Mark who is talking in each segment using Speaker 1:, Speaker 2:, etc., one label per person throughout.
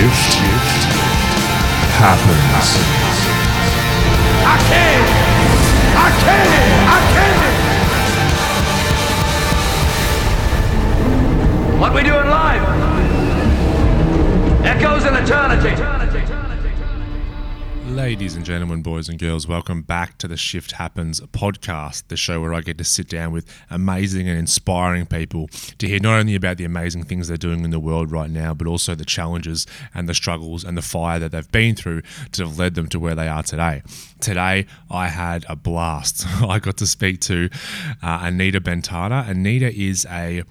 Speaker 1: shift happens.
Speaker 2: I can! I can! I can! What we do in life Echoes in eternity.
Speaker 1: Ladies and gentlemen, boys and girls, welcome back to the Shift Happens podcast, the show where I get to sit down with amazing and inspiring people to hear not only about the amazing things they're doing in the world right now, but also the challenges and the struggles and the fire that they've been through to have led them to where they are today. Today, I had a blast. I got to speak to uh, Anita Bentata. Anita is a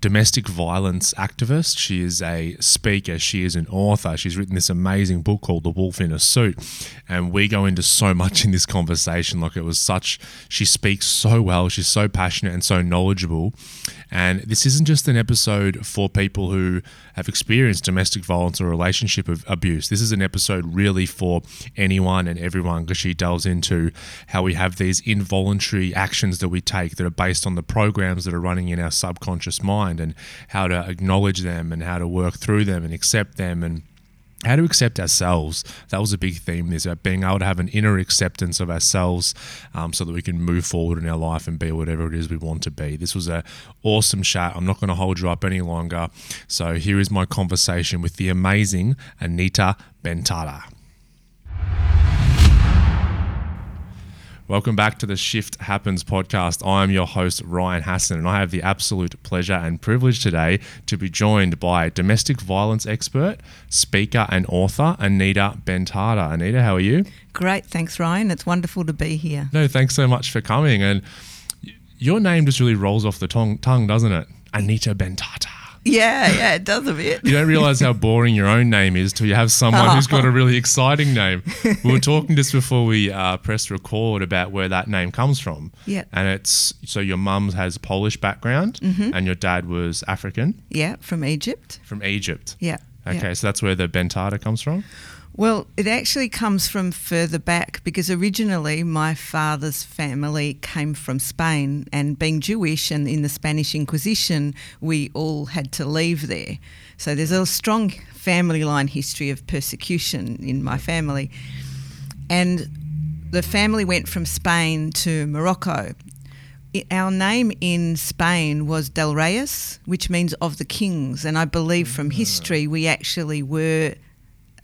Speaker 1: domestic violence activist. She is a speaker. She is an author. She's written this amazing book called The Wolf in a Suit. And we go into so much in this conversation. Like it was such, she speaks so well. She's so passionate and so knowledgeable. And this isn't just an episode for people who have experienced domestic violence or relationship abuse. This is an episode really for anyone and everyone because she delves into how we have these involuntary actions that we take that are based on the programs that are running in our subconscious mind and how to acknowledge them and how to work through them and accept them and how to accept ourselves. That was a big theme. This about being able to have an inner acceptance of ourselves, um, so that we can move forward in our life and be whatever it is we want to be. This was a awesome chat. I'm not going to hold you up any longer. So here is my conversation with the amazing Anita Bentata. Welcome back to the Shift Happens podcast. I am your host, Ryan Hassan, and I have the absolute pleasure and privilege today to be joined by domestic violence expert, speaker, and author, Anita Bentata. Anita, how are you?
Speaker 3: Great. Thanks, Ryan. It's wonderful to be here.
Speaker 1: No, thanks so much for coming. And your name just really rolls off the tongue, tongue doesn't it? Anita Bentata.
Speaker 3: Yeah, yeah, it does a bit.
Speaker 1: You don't realize how boring your own name is till you have someone who's got a really exciting name. We were talking just before we uh, pressed record about where that name comes from.
Speaker 3: Yeah.
Speaker 1: And it's so your mum has a Polish background
Speaker 3: Mm-hmm.
Speaker 1: and your dad was African
Speaker 3: Yeah, from Egypt.
Speaker 1: from Egypt.
Speaker 3: Yeah.
Speaker 1: Okay,
Speaker 3: yeah.
Speaker 1: so that's where the Bentata comes from?
Speaker 3: Well, it actually comes from further back because originally my father's family came from Spain, and being Jewish and in the Spanish Inquisition, we all had to leave there. So there's a strong family line history of persecution in my family. And the family went from Spain to Morocco. Our name in Spain was Del Reyes, which means of the kings. And I believe from history we actually were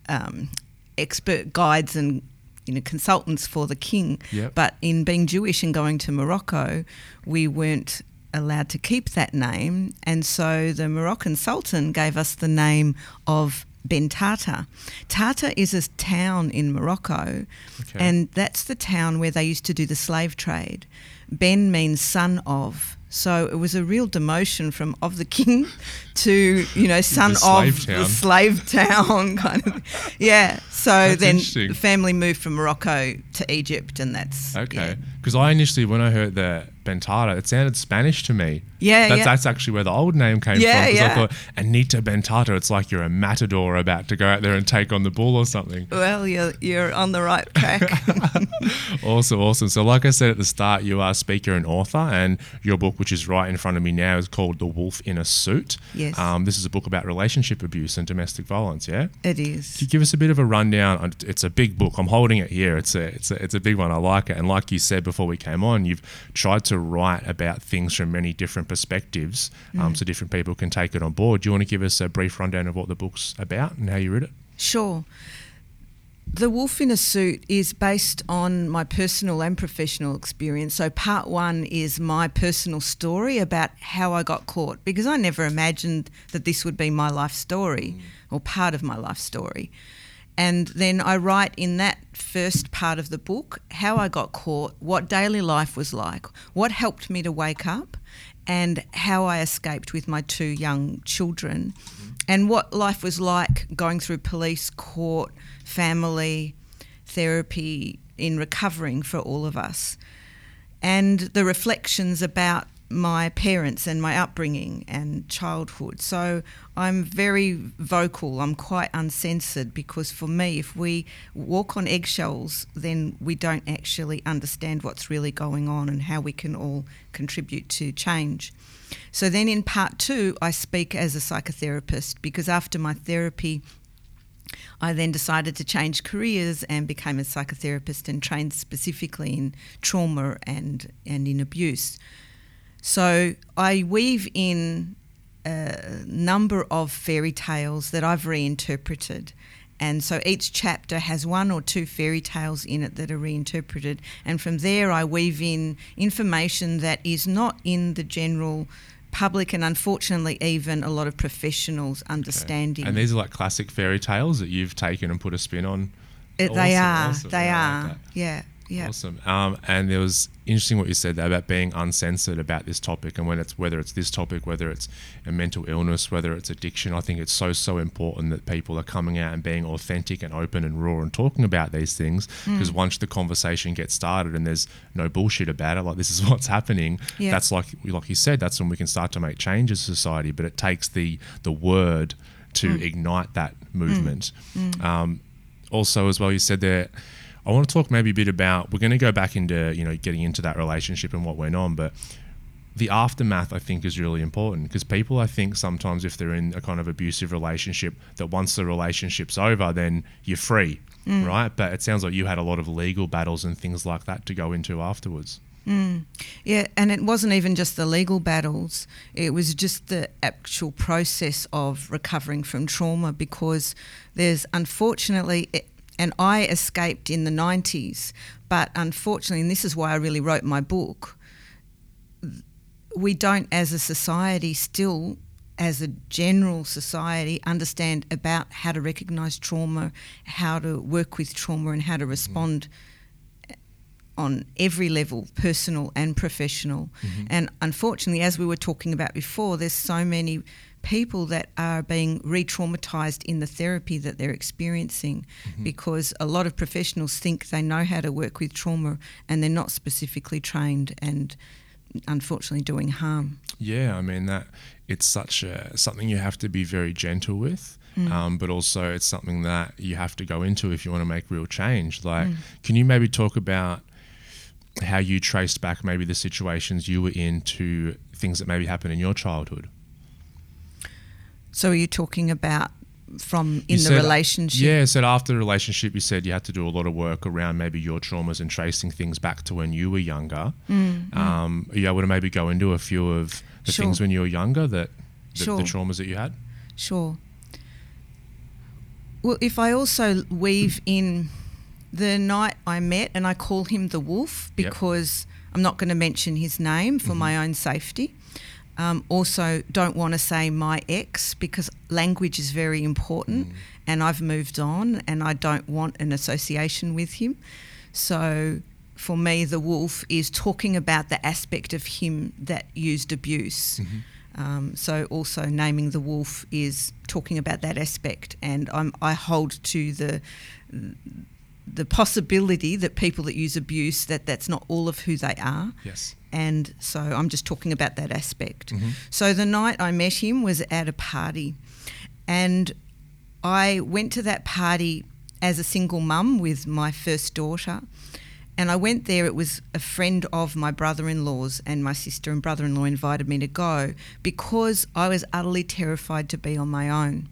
Speaker 3: um, expert guides and you know consultants for the king.
Speaker 1: Yep.
Speaker 3: But in being Jewish and going to Morocco, we weren't allowed to keep that name, and so the Moroccan Sultan gave us the name of Ben Tata Tata is a town in Morocco,
Speaker 1: Okay.
Speaker 3: and that's the town where they used to do the slave trade. Ben means son of. So it was a real demotion from of the king to, you know, son
Speaker 1: slave
Speaker 3: of
Speaker 1: town.
Speaker 3: the slave town kind of. Yeah. So
Speaker 1: That's
Speaker 3: then the family moved from Morocco to Egypt, and that's
Speaker 1: Okay. Because I initially, when I heard the Bentata, it sounded Spanish to me.
Speaker 3: Yeah,
Speaker 1: that's,
Speaker 3: yeah.
Speaker 1: that's actually where the old name came
Speaker 3: Yeah,
Speaker 1: from. Because I thought Anita Bentata, it's like you're a matador about to go out there and take on the bull or something.
Speaker 3: Well, you're you're on the right track.
Speaker 1: Awesome, awesome. So, like I said at the start, you are a speaker and author, and your book, which is right in front of me now, is called The Wolf in a Suit.
Speaker 3: Yes.
Speaker 1: Um, this is a book about relationship abuse and domestic violence. Yeah.
Speaker 3: it is.
Speaker 1: Could you give us a bit of a rundown? It's a big book. I'm holding it here. It's a, it's a, it's a big one. I like it. And like you said before we came on, you've tried to write about things from many different perspectives, um, so different people can take it on board. Do you want to give us a brief rundown of what the book's about and how you read it?
Speaker 3: Sure. The Wolf in a Suit is based on my personal and professional experience. So, part one is my personal story about how I got caught because I never imagined that this would be my life story or part of my life story. And then I write in that first part of the book how I got caught, what daily life was like, what helped me to wake up, and how I escaped with my two young children, mm-hmm. and what life was like going through police, court, family, therapy in recovering for all of us, and the reflections about my parents and my upbringing and childhood. So I'm very vocal, I'm quite uncensored because for me, if we walk on eggshells, then we don't actually understand what's really going on and how we can all contribute to change. So then in part two, I speak as a psychotherapist because after my therapy, I then decided to change careers and became a psychotherapist and trained specifically in trauma and, and in abuse. So I weave in a number of fairy tales that I've reinterpreted. And so each chapter has one or two fairy tales in it that are reinterpreted. And from there, I weave in information that is not in the general public and unfortunately even a lot of professionals understanding.
Speaker 1: And these are like classic fairy tales that you've taken and put a spin on.
Speaker 3: It- they are.
Speaker 1: awesome.
Speaker 3: They
Speaker 1: I
Speaker 3: are.
Speaker 1: like
Speaker 3: yeah. Yeah.
Speaker 1: Awesome. Um, and it was interesting what you said there about being uncensored about this topic, and when it's whether it's this topic, whether it's a mental illness, whether it's addiction. I think it's so so important that people are coming out and being authentic and open and raw and talking about these things. Because
Speaker 3: Mm.
Speaker 1: once the conversation gets started and there's no bullshit about it, like this is what's happening.
Speaker 3: Yeah.
Speaker 1: That's like like you said. That's when we can start to make changes society. But it takes the the word to
Speaker 3: Mm.
Speaker 1: ignite that movement. Um, also as well you said there i want to talk maybe a bit about we're going to go back into you know getting into that relationship and what went on but the aftermath i think is really important because people i think sometimes if they're in a kind of abusive relationship that once the relationship's over then you're free mm. right? But it sounds like you had a lot of legal battles and things like that to go into afterwards. Mm.
Speaker 3: Yeah, and it wasn't even just the legal battles, it was just the actual process of recovering from trauma because there's unfortunately, and I escaped in the 90s, but unfortunately, and this is why I really wrote my book, we don't as a society still. As a general society, understand about how to recognize trauma, how to work with trauma, and how to mm-hmm. respond eh, on every level, personal and professional. Mm-hmm. And unfortunately, as we were talking about before, there's so many people that are being re traumatized in the therapy that they're experiencing mm-hmm. because a lot of professionals think they know how to work with trauma and they're not specifically trained and unfortunately doing harm.
Speaker 1: Yeah, I mean that it's such a something you have to be very gentle with, mm. um, but also it's something that you have to go into if you want to make real change. Like, mm. can you maybe talk about how you traced back maybe the situations you were in to things that maybe happened in your childhood?
Speaker 3: So, are you talking about from
Speaker 1: You
Speaker 3: in the
Speaker 1: said- uh,
Speaker 3: relationship?
Speaker 1: Yeah, so after the relationship, you said you had to do a lot of work around maybe your traumas and tracing things back to when you were younger. Mm, mm. Um, are you able to maybe go into a few of the
Speaker 3: Sure.
Speaker 1: things when you were younger that the,
Speaker 3: Sure.
Speaker 1: the traumas that you had?
Speaker 3: Sure. Well, if I also weave in the night I met, and I call him the wolf
Speaker 1: Yep.
Speaker 3: because I'm not going to mention his name for mm-hmm. my own safety. Um, also, don't want to say my ex because language is very important, and I've moved on, and I don't want an association with him. So, for me, the wolf is talking about the aspect of him that used abuse. Um, so also naming the wolf is talking about that aspect, and I'm, I hold to the the possibility that people that use abuse that that's not all of who they are.
Speaker 1: Yes.
Speaker 3: And so I'm just talking about that aspect. Mm-hmm. So the night I met him was at a party, and I went to that party as a single mum with my first daughter. And I went there, it was a friend of my brother in law's, and my sister and brother in law invited me to go because I was utterly terrified to be on my own.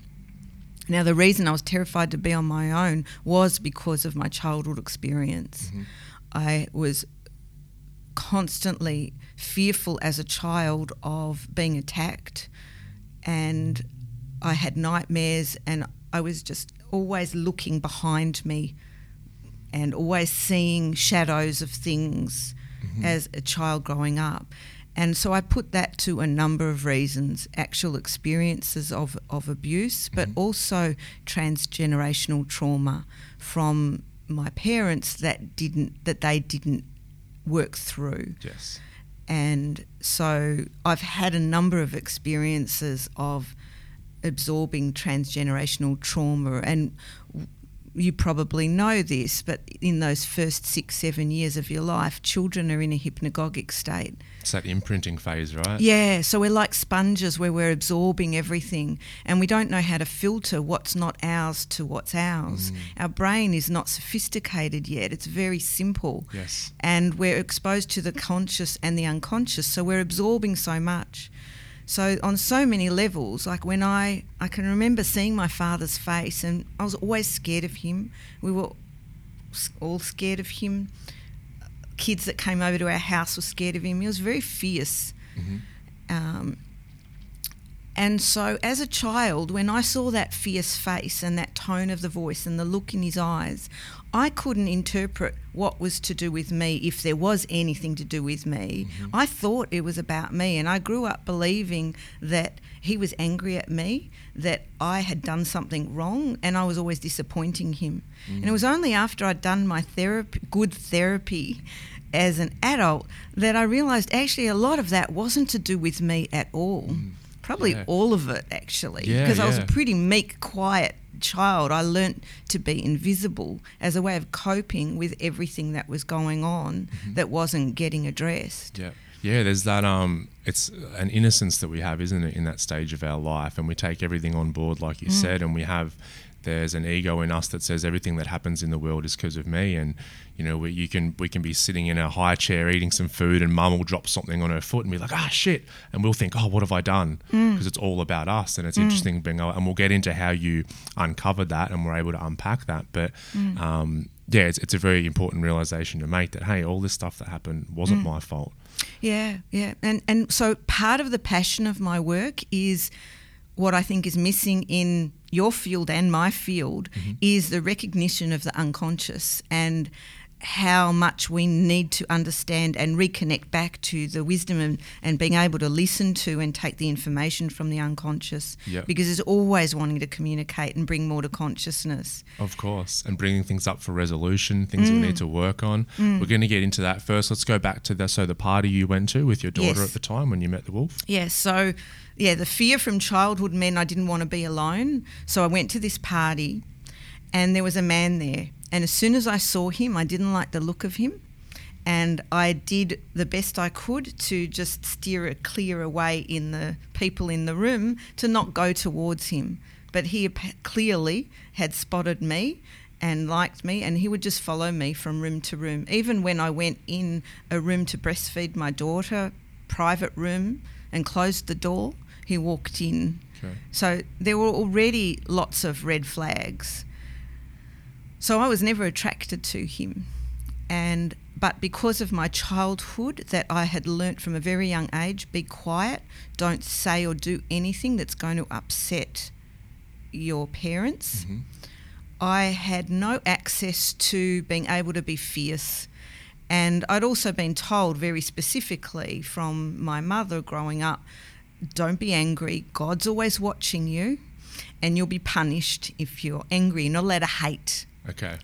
Speaker 3: Now, the reason I was terrified to be on my own was because of my childhood experience. Mm-hmm. I was constantly fearful as a child of being attacked, and I had nightmares, and I was just always looking behind me and always seeing shadows of things mm-hmm. as a child growing up. And so I put that to a number of reasons actual experiences of, of abuse, but mm-hmm. also transgenerational trauma from my parents that didn't that they didn't work through.
Speaker 1: Yes.
Speaker 3: And so I've had a number of experiences of absorbing transgenerational trauma. And you probably know this, but in those first six, seven years of your life, children are in a hypnagogic state.
Speaker 1: It's that imprinting phase, right?
Speaker 3: Yeah, so we're like sponges where we're absorbing everything and we don't know how to filter what's not ours to what's ours. Mm. Our brain is not sophisticated yet, it's very simple.
Speaker 1: Yes.
Speaker 3: And we're exposed to the conscious and the unconscious, so we're absorbing so much. So on so many levels, like when I I can remember seeing my father's face, and I was always scared of him. We were all scared of him. Kids that came over to our house were scared of him. He was very fierce. Mm-hmm. Um, and so, as a child, when I saw that fierce face and that tone of the voice and the look in his eyes, I couldn't interpret what was to do with me if there was anything to do with me. Mm-hmm. I thought it was about me, and I grew up believing that he was angry at me, that I had done something wrong, and I was always disappointing him. And it mm. was only after I'd done my therapy, good therapy as an adult that I realised actually a lot of that wasn't to do with me at all. Probably
Speaker 1: Yeah.
Speaker 3: all of it, actually,
Speaker 1: Yeah,
Speaker 3: because I was a pretty meek, quiet child. I learnt to be invisible as a way of coping with everything that was going on
Speaker 1: Mm-hmm.
Speaker 3: that wasn't getting addressed.
Speaker 1: Yeah. Yeah, there's that um it's an innocence that we have, isn't it, in that stage of our life and we take everything on board like you said and we have there's an ego in us that says everything that happens in the world is because of me. And you know we, you can we can be sitting in a high chair eating some food and mum will drop something on her foot and be like ah shit. And we'll think oh what have I done? Because it's all about us. And it's interesting being and we'll get into how you uncovered that and we're able to unpack that. But um, yeah it's, it's a very important realization to make that hey all this stuff that happened wasn't my fault.
Speaker 3: Yeah, yeah. And and so part of the passion of my work is what I think is missing in your field and my field mm-hmm. is the recognition of the unconscious and how much we need to understand and reconnect back to the wisdom and, and being able to listen to and take the information from the unconscious
Speaker 1: Yep.
Speaker 3: because it's always wanting to communicate and bring more to consciousness.
Speaker 1: Of course, and bringing things up for resolution, things that we need mm. to work on. Mm. We're going to get into that first. Let's go back to the so the party you went to with your daughter
Speaker 3: Yes.
Speaker 1: at the time when you met the wolf.
Speaker 3: Yeah, so yeah, the fear from childhood meant I didn't want to be alone. So I went to this party and there was a man there. And as soon as I saw him, I didn't like the look of him. And I did the best I could to just steer it clear away in the people in the room to not go towards him. But he clearly had spotted me and liked me, and he would just follow me from room to room. Even when I went in a room to breastfeed my daughter, private room, and closed the door, he walked in.
Speaker 1: Okay.
Speaker 3: So there were already lots of red flags. So I was never attracted to him. And but because of my childhood that I had learnt from a very young age, be quiet, don't say or do anything that's going to upset your parents. Mm-hmm. I had no access to being able to be fierce. And I'd also been told very specifically from my mother growing up don't be angry, God's always watching you, and you'll be punished if you're angry. You're not allowed to hate.
Speaker 1: Okay,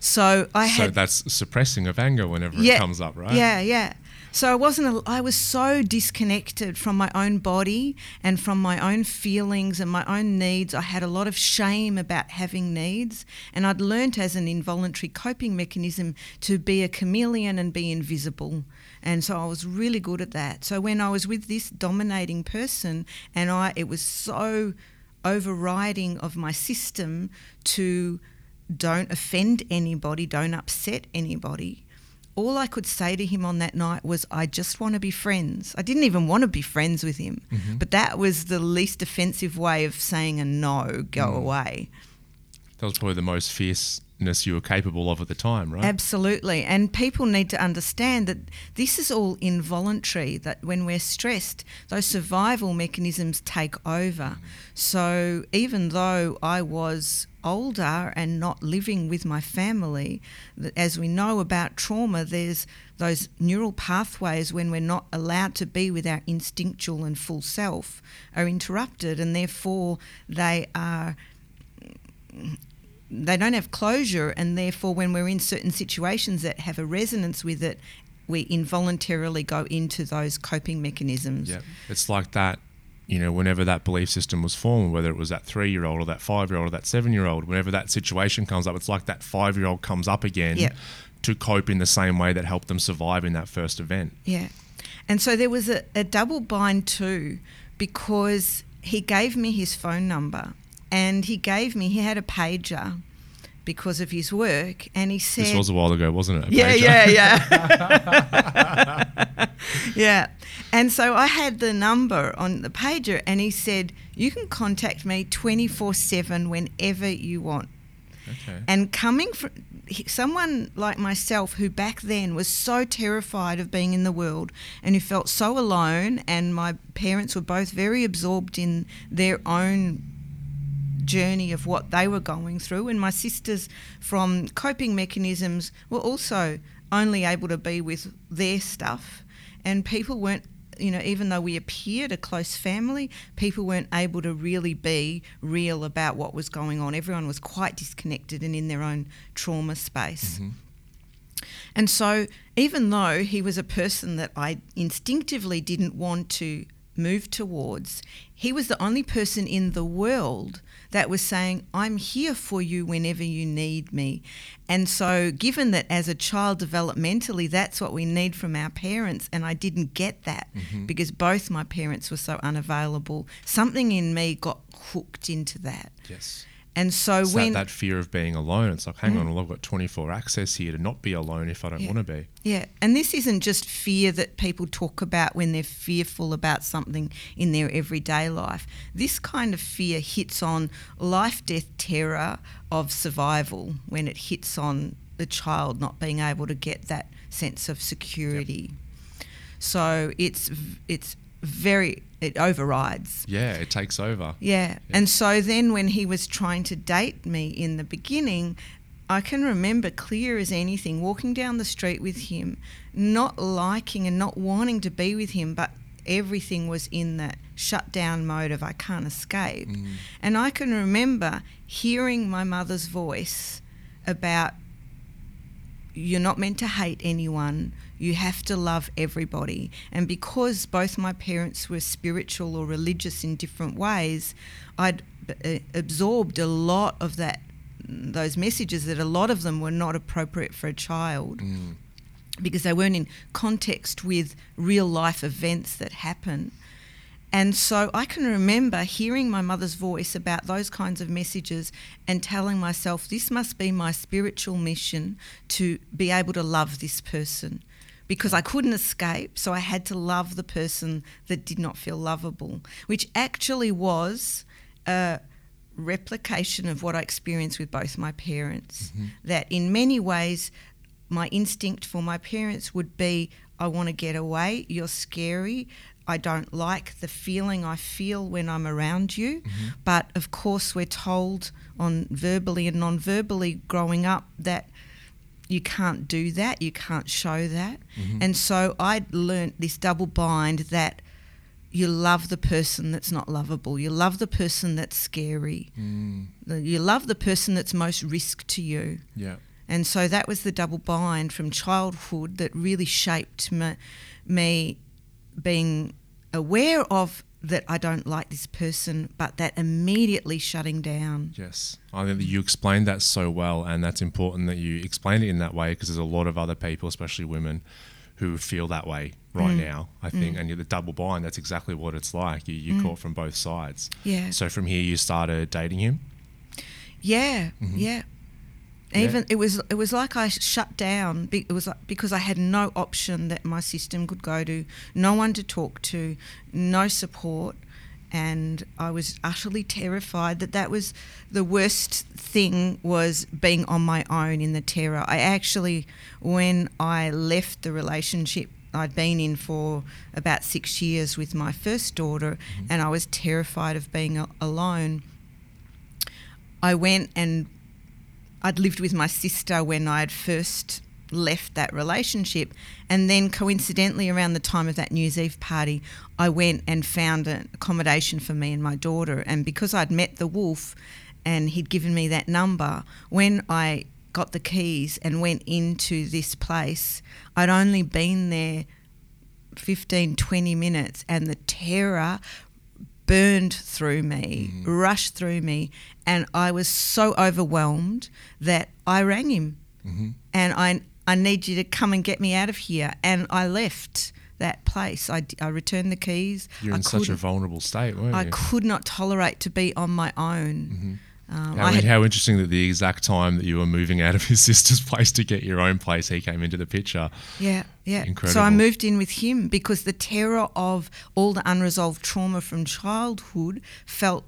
Speaker 3: So I
Speaker 1: so
Speaker 3: had
Speaker 1: that's suppressing of anger whenever it comes up, right?
Speaker 3: yeah, yeah. So I wasn't. I was so disconnected from my own body and from my own feelings and my own needs. I had a lot of shame about having needs, and I'd learnt as an involuntary coping mechanism to be a chameleon and be invisible. And so I was really good at that. So when I was with this dominating person, and I, it was so overriding of my system to don't offend anybody, don't upset anybody. All I could say to him on that night was, I just want to be friends. I didn't even want to be friends with him, mm-hmm. but that was the least offensive way of saying a no, go mm. away.
Speaker 1: That was probably the most you were capable of at the time, right?
Speaker 3: Absolutely. And people need to understand that this is all involuntary, that when we're stressed, those survival mechanisms take over. So even though I was older and not living with my family, as we know about trauma, there's those neural pathways when we're not allowed to be with our instinctual and full self are interrupted and therefore they are they don't have closure, and therefore, when we're in certain situations that have a resonance with it, we involuntarily go into those coping mechanisms.
Speaker 1: Yeah, it's like that. You know, whenever that belief system was formed, whether it was that three-year-old or that five-year-old or that seven-year-old, whenever that situation comes up, it's like that five-year-old comes up again
Speaker 3: Yeah.
Speaker 1: to cope in the same way that helped them survive in that first event.
Speaker 3: Yeah. And so there was a, a double bind too, because he gave me his phone number and he gave me, he had a pager because of his work, and he said,
Speaker 1: This was a while ago, wasn't it?
Speaker 3: yeah, yeah, yeah. yeah. And so I had the number on the pager, and he said, You can contact me 24 7 whenever you want.
Speaker 1: Okay.
Speaker 3: And coming from someone like myself, who back then was so terrified of being in the world and who felt so alone, and my parents were both very absorbed in their own journey of what they were going through, and my sisters, from coping mechanisms, were also only able to be with their stuff, and people weren't. You know, even though we appeared a close family, people weren't able to really be real about what was going on. Everyone was quite disconnected and in their own trauma space. Mm-hmm. And so, even though he was a person that I instinctively didn't want to move towards, he was the only person in the world that was saying, I'm here for you whenever you need me. And so, given that as a child, developmentally, that's what we need from our parents, and I didn't get that mm-hmm. because both my parents were so unavailable, something in me got hooked into that.
Speaker 1: Yes.
Speaker 3: And so,
Speaker 1: It's
Speaker 3: when
Speaker 1: that, that fear of being alone. It's like, hang mm. on, well, I've got 24 access here to not be alone if I don't
Speaker 3: Yeah.
Speaker 1: want to be.
Speaker 3: Yeah, and this isn't just fear that people talk about when they're fearful about something in their everyday life. This kind of fear hits on life death terror of survival when it hits on the child not being able to get that sense of security. So it's it's very it overrides.
Speaker 1: Yeah, it takes over.
Speaker 3: Yeah. And so then when he was trying to date me in the beginning, I can remember clear as anything walking down the street with him, not liking and not wanting to be with him, but everything was in that shut down mode of I can't escape. Mm. And I can remember hearing my mother's voice about you're not meant to hate anyone. You have to love everybody. And because both my parents were spiritual or religious in different ways, I'd uh, absorbed a lot of that, those messages that a lot of them were not appropriate for a child because they weren't in context with real life events that happen. And so I can remember hearing my mother's voice about those kinds of messages and telling myself, this must be my spiritual mission to be able to love this person. Because I couldn't escape, so I had to love the person that did not feel lovable, which actually was a replication of what I experienced with both my parents. Mm-hmm. That in many ways, my instinct for my parents would be I want to get away, you're scary. I don't like the feeling I feel when I'm around you. Mm-hmm. But of course, we're told on verbally and non verbally growing up that you can't do that, you can't show that. Mm-hmm. And so I learnt this double bind that you love the person that's not lovable, you love the person that's scary, mm. uh, you love the person that's most risk to you.
Speaker 1: Yeah.
Speaker 3: And so that was the double bind from childhood that really shaped me, me being aware of that I don't like this person, but that immediately shutting down.
Speaker 1: Yes, I think that you explained that so well, and that's important that you explained it in that way because there's a lot of other people, especially women, who feel that way right mm. now. I think, mm. and you're the double bind. That's exactly what it's like. You you mm. caught from both sides.
Speaker 3: Yeah.
Speaker 1: So from here, you started dating him.
Speaker 3: Yeah, mm-hmm. yeah.
Speaker 1: Yeah.
Speaker 3: Even it was it was like I shut down. It was like, because I had no option that my system could go to, no one to talk to, no support, and I was utterly terrified that that was the worst thing was being on my own in the terror. I actually, when I left the relationship I'd been in for about six years with my first daughter, mm-hmm. and I was terrified of being a- alone. I went and I'd lived with my sister when I'd first left that relationship. And then, coincidentally, around the time of that New Year's Eve party, I went and found an accommodation for me and my daughter. And because I'd met the wolf and he'd given me that number, when I got the keys and went into this place, I'd only been there 15, 20 minutes, and the terror burned through me, mm. rushed through me, and I was so overwhelmed that I rang him and I, I need you to come and get me out of here. And I left that place. I, I returned the keys.
Speaker 1: You're
Speaker 3: I
Speaker 1: in such a vulnerable state, weren't
Speaker 3: I
Speaker 1: you?
Speaker 3: could not tolerate to be on my own. Um,
Speaker 1: How,
Speaker 3: I had,
Speaker 1: how interesting that the exact time that you were moving out of his sister's place to get your own place, he came into the picture.
Speaker 3: yeah, yeah. Incredible. So I moved in with him because the terror of all the unresolved trauma from childhood felt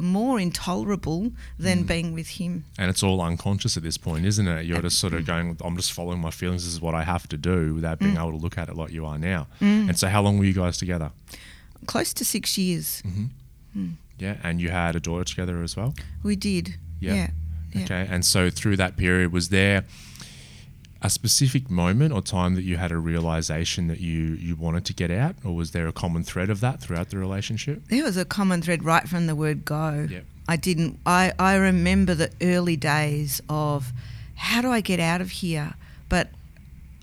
Speaker 3: more intolerable than hmm. being with him.
Speaker 1: And it's all unconscious at this point, isn't it? You're just sort of going, I'm just following my feelings. This is what I have to do without being mm. able to look at it like you are now. Mm. And so, how long were you guys together?
Speaker 3: Close to six years, mm-hmm. mm.
Speaker 1: Yeah. And you had a daughter together as well?
Speaker 3: we did.
Speaker 1: Yeah.
Speaker 3: Yeah. yeah.
Speaker 1: Okay. And so, through that period, was there a specific moment or time that you had a realization that you, you wanted to get out? Or was there a common thread of that throughout the relationship?
Speaker 3: There was a common thread right from the word go.
Speaker 1: Yep.
Speaker 3: I didn't. I, I remember the early days of how do I get out of here? But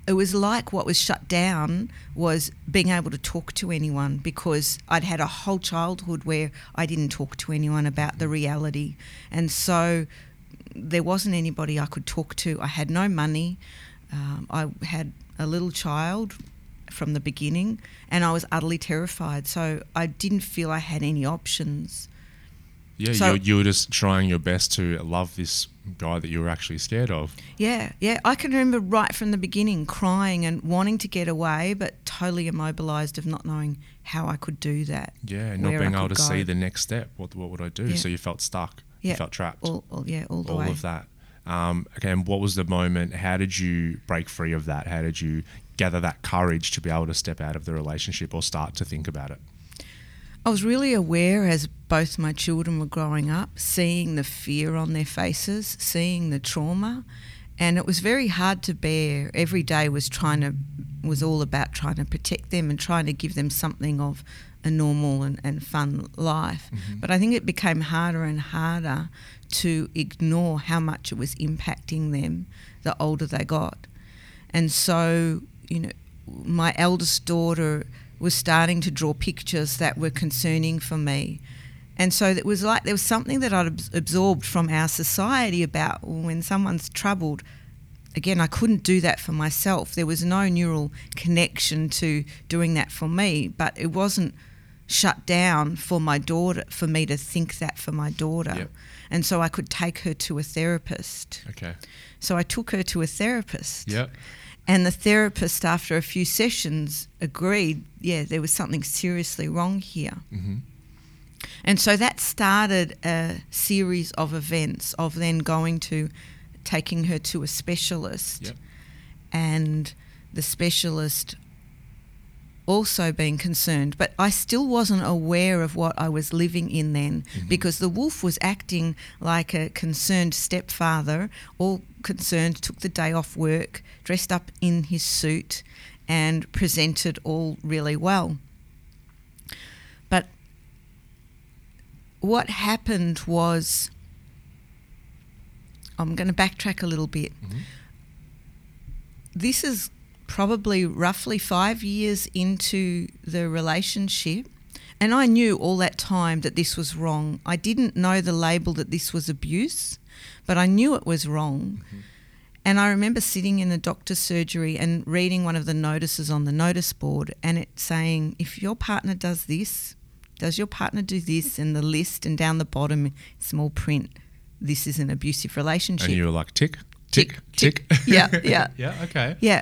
Speaker 3: it was like what was shut down was being able to talk to anyone because I'd had a whole childhood where I didn't talk to anyone about the reality. And so there wasn't anybody I could talk to. I had no money. Um, I had a little child from the beginning and I was utterly terrified. So I didn't feel I had any options.
Speaker 1: Yeah.
Speaker 3: So-
Speaker 1: you, you were just trying your best to love this guy that you were actually scared of.
Speaker 3: Yeah, yeah. I can remember right from the beginning crying and wanting to get away, but totally immobilized of not knowing how I could do that.
Speaker 1: Yeah, not being able to
Speaker 3: could
Speaker 1: see the next step. What what would I do?
Speaker 3: Yeah.
Speaker 1: So you felt stuck.
Speaker 3: Yeah.
Speaker 1: You felt trapped.
Speaker 3: All, all yeah, all the
Speaker 1: all
Speaker 3: way.
Speaker 1: of that. Um, okay, and what was the moment? How did you break free of that? How did you gather that courage to be able to step out of the relationship or start to think about it?
Speaker 3: I was really aware as both my children were growing up, seeing the fear on their faces, seeing the trauma, and it was very hard to bear. Every day was trying to was all about trying to protect them and trying to give them something of a normal and, and fun life. But I think it became harder and harder to ignore how much it was impacting them the older they got. And so, you know, my eldest daughter was starting to draw pictures that were concerning for me. And so it was like there was something that I'd absorbed from our society about when someone's troubled. Again, I couldn't do that for myself. There was no neural connection to doing that for me, but it wasn't shut down for my daughter, for me to think that for my daughter.
Speaker 1: Yep.
Speaker 3: And so I could take her to a therapist.
Speaker 1: Okay.
Speaker 3: So I took her to a therapist.
Speaker 1: Yeah.
Speaker 3: And the therapist, after a few sessions, agreed, yeah, there was something seriously wrong here.
Speaker 1: Mhm.
Speaker 3: And so that started a series of events of then going to taking her to a specialist
Speaker 1: Yep.
Speaker 3: and the specialist also being concerned. But I still wasn't aware of what I was living in then mm-hmm. because the wolf was acting like a concerned stepfather, all concerned, took the day off work, dressed up in his suit, and presented all really well. But what happened was. I'm going to backtrack a little bit. Mm-hmm. This is probably roughly five years into the relationship. And I knew all that time that this was wrong. I didn't know the label that this was abuse, but I knew it was wrong. Mm-hmm. And I remember sitting in the doctor's surgery and reading one of the notices on the notice board and it saying, if your partner does this, does your partner do this? And the list, and down the bottom, small print, this is an abusive relationship.
Speaker 1: And you were like, tick, tick,
Speaker 3: Tick,
Speaker 1: tick.
Speaker 3: tick. Yeah, yeah.
Speaker 1: yeah. Okay.
Speaker 3: Yeah.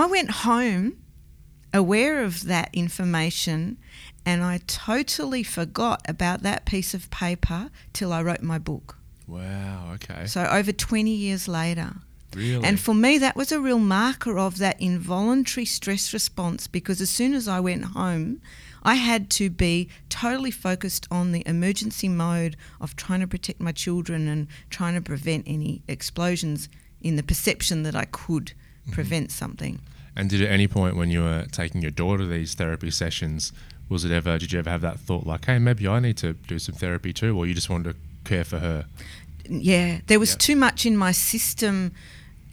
Speaker 3: I went home aware of that information and I totally forgot about that piece of paper till I wrote my book.
Speaker 1: Wow. Okay.
Speaker 3: So over 20 years later.
Speaker 1: really.
Speaker 3: And for me, that was a real marker of that involuntary stress response because as soon as I went home, I had to be totally focused on the emergency mode of trying to protect my children and trying to prevent any explosions in the perception that I could Mm-hmm. prevent something.
Speaker 1: And did at any point when you were taking your daughter these therapy sessions, was it ever? Did you ever have that thought like, hey, maybe I need to do some therapy too, or you just wanted to care for her?
Speaker 3: Yeah, there was too much in my system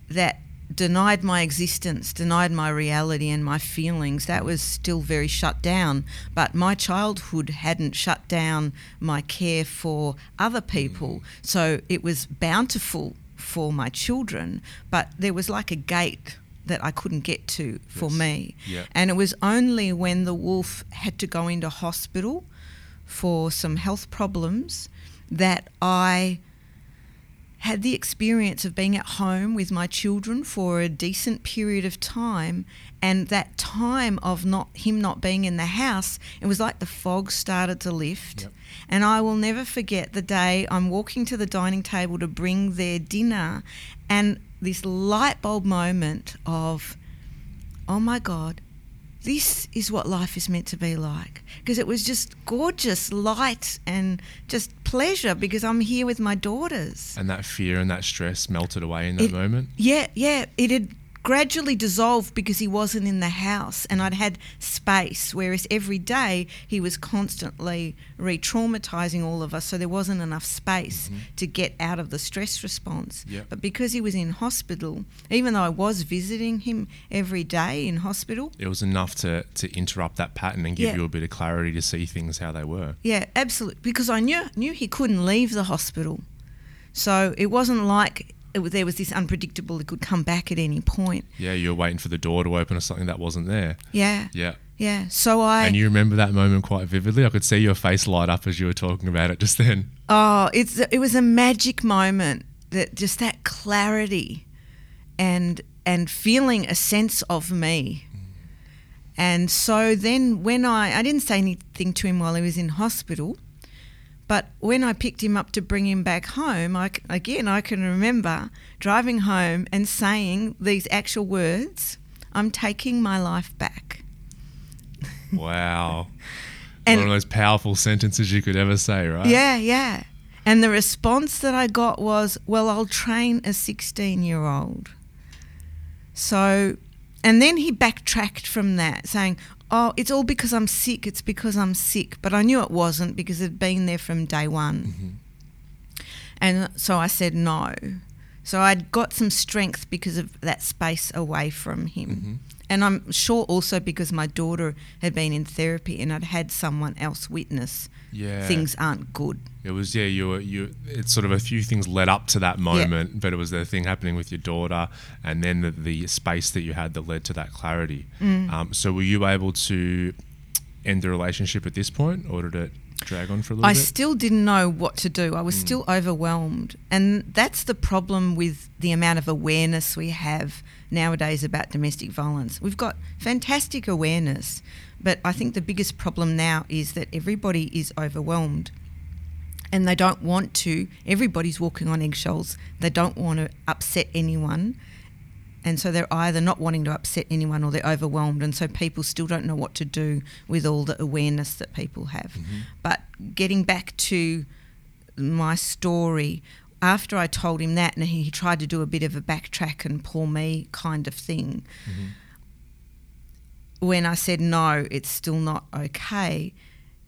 Speaker 3: that denied my existence, denied my reality and my feelings. That was still very shut down. But my childhood hadn't shut down my care for other people. Mm. So it was bountiful for my children, but there was like a gate that I couldn't get to for
Speaker 1: Yes.
Speaker 3: me.
Speaker 1: Yeah.
Speaker 3: And it was only when the wolf had to go into hospital for some health problems that I had the experience of being at home with my children for a decent period of time and that time of not him not being in the house it was like the fog started to lift
Speaker 1: Yep.
Speaker 3: and I will never forget the day I'm walking to the dining table to bring their dinner and this light bulb moment of oh my god this is what life is meant to be like because it was just gorgeous light and just pleasure because I'm here with my daughters
Speaker 1: And that fear and that stress melted away in that
Speaker 3: It-
Speaker 1: moment.
Speaker 3: yeah, yeah. It had gradually dissolved because he wasn't in the house and I'd had space, whereas every day he was constantly re traumatizing all of us, so there wasn't enough space mm-hmm. to get out of the stress response.
Speaker 1: Yep.
Speaker 3: But because he was in hospital, even though I was visiting him every day in hospital,
Speaker 1: It was enough to, to interrupt that pattern and give
Speaker 3: Yeah.
Speaker 1: you a bit of clarity to see things how they were.
Speaker 3: Yeah, absolutely. Because I knew knew he couldn't leave the hospital, so it wasn't like was- there was this unpredictable. He could come back at any point.
Speaker 1: Yeah, you were waiting for the door to open or something that wasn't there.
Speaker 3: Yeah,
Speaker 1: Yeah.
Speaker 3: yeah. So I
Speaker 1: And you remember that moment quite vividly. I could see your face light up as you were talking about it just then.
Speaker 3: oh, it's it was a magic moment that just that clarity, and and feeling a sense of me. And so then when I I didn't say anything to him while he was in hospital. But when I picked him up to bring him back home, I, again, I can remember driving home and saying these actual words I'm taking my life back.
Speaker 1: Wow.
Speaker 3: And-
Speaker 1: One of those powerful sentences you could ever say, right?
Speaker 3: Yeah, yeah. And the response that I got was, well, I'll train a 16 year old. So, and then he backtracked from that, saying, oh, it's all because I'm sick. It's because I'm sick. But I knew it wasn't because it had been there from day one. Mm-hmm. And so I said no. So I'd got some strength because of that space away from him. Mm-hmm. And I'm sure also because my daughter had been in therapy and I'd had someone else witness
Speaker 1: Yeah.
Speaker 3: things aren't good.
Speaker 1: It was yeah, you were you. It's sort of a few things led up to that moment, but it was the thing happening with your daughter, and then the, the space that you had that led to that clarity.
Speaker 3: Mm.
Speaker 1: Um, so were you able to end the relationship at this point, or did it drag on for a little
Speaker 3: I
Speaker 1: bit?
Speaker 3: I still didn't know what to do. I was still overwhelmed. And that's the problem with the amount of awareness we have nowadays about domestic violence. We've got fantastic awareness, but I think the biggest problem now is that everybody is overwhelmed. And they don't want to, everybody's walking on eggshells. They don't want to upset anyone. And so they're either not wanting to upset anyone or they're overwhelmed. And so people still don't know what to do with all the awareness that people have. Mm-hmm. But getting back to my story, after I told him that and he, he tried to do a bit of a backtrack and pull me kind of thing, mm-hmm. When I said no, it's still not okay,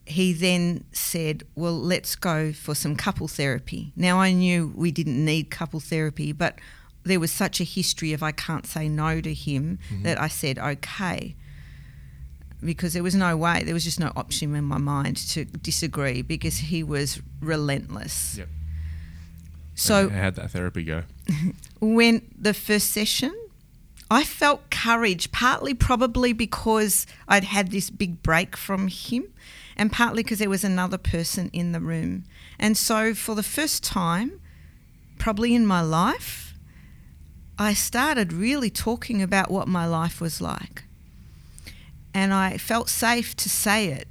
Speaker 3: he then said, Well, let's go for some couple therapy. Now, I knew we didn't need couple therapy, but there was such a history of I can't say no to him mm-hmm. that I said, Okay. Because there was no way, there was just no option in my mind to disagree because he was relentless.
Speaker 1: Yep.
Speaker 3: So,
Speaker 1: how would that therapy go?
Speaker 3: when the first session, I felt courage, partly probably because I'd had this big break from him, and partly because there was another person in the room. And so, for the first time, probably in my life, I started really talking about what my life was like. And I felt safe to say it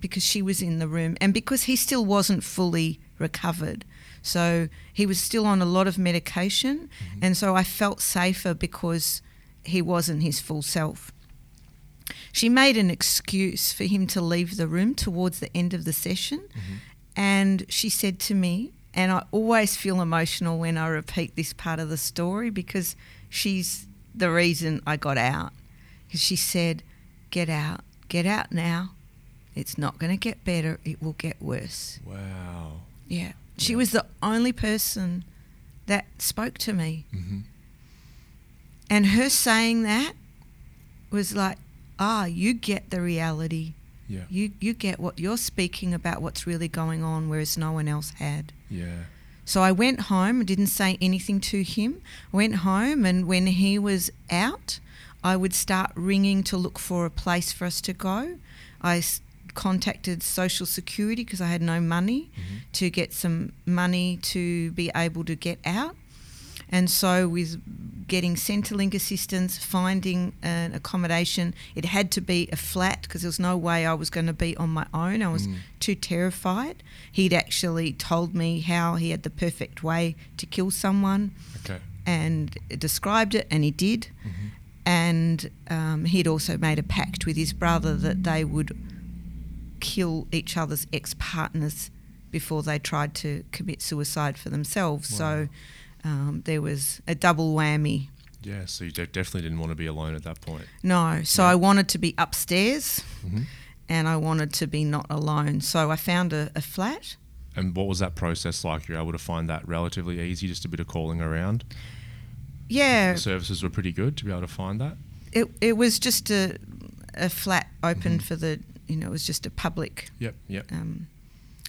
Speaker 3: because she was in the room and because he still wasn't fully recovered. So he was still on a lot of medication. Mm-hmm. And so I felt safer because he wasn't his full self. She made an excuse for him to leave the room towards the end of the session. And she said to me, and I always feel emotional when I repeat this part of the story because she's the reason I got out. Because she said, Get out, get out now. It's not going to get better, it will get worse.
Speaker 1: Wow.
Speaker 3: Yeah. She was the only person that spoke to me.
Speaker 1: Mhm.
Speaker 3: And her saying that was like, ah, you get the reality.
Speaker 1: Yeah.
Speaker 3: You you get what you're speaking about what's really going on whereas no one else had.
Speaker 1: Yeah.
Speaker 3: So I went home, didn't say anything to him. Went home and when he was out, I would start ringing to look for a place for us to go. I s- contacted Social Security because I had no money to get some money to be able to get out. And so, with getting Centrelink assistance, finding an accommodation, it had to be a flat because there was no way I was going to be on my own. I was too terrified. He'd actually told me how he had the perfect way to kill someone
Speaker 1: Okay.
Speaker 3: and described it, and he did. And um, he'd also made a pact with his brother that they would kill each other's ex partners before they tried to commit suicide for themselves. So um, there was a double whammy.
Speaker 1: Yeah. So you de- definitely didn't want to be alone at that point.
Speaker 3: No, so
Speaker 1: Yeah.
Speaker 3: I wanted to be upstairs
Speaker 1: Mhm.
Speaker 3: and I wanted to be not alone. So I found a, a flat.
Speaker 1: And what was that process like? You're able to find that relatively easy, just a bit of calling around.
Speaker 3: Yeah,
Speaker 1: The services were pretty good to be able to find that.
Speaker 3: it, it was just a, a flat open
Speaker 1: Mhm.
Speaker 3: for the, you know, it was just a public
Speaker 1: Yep. Yep.
Speaker 3: um,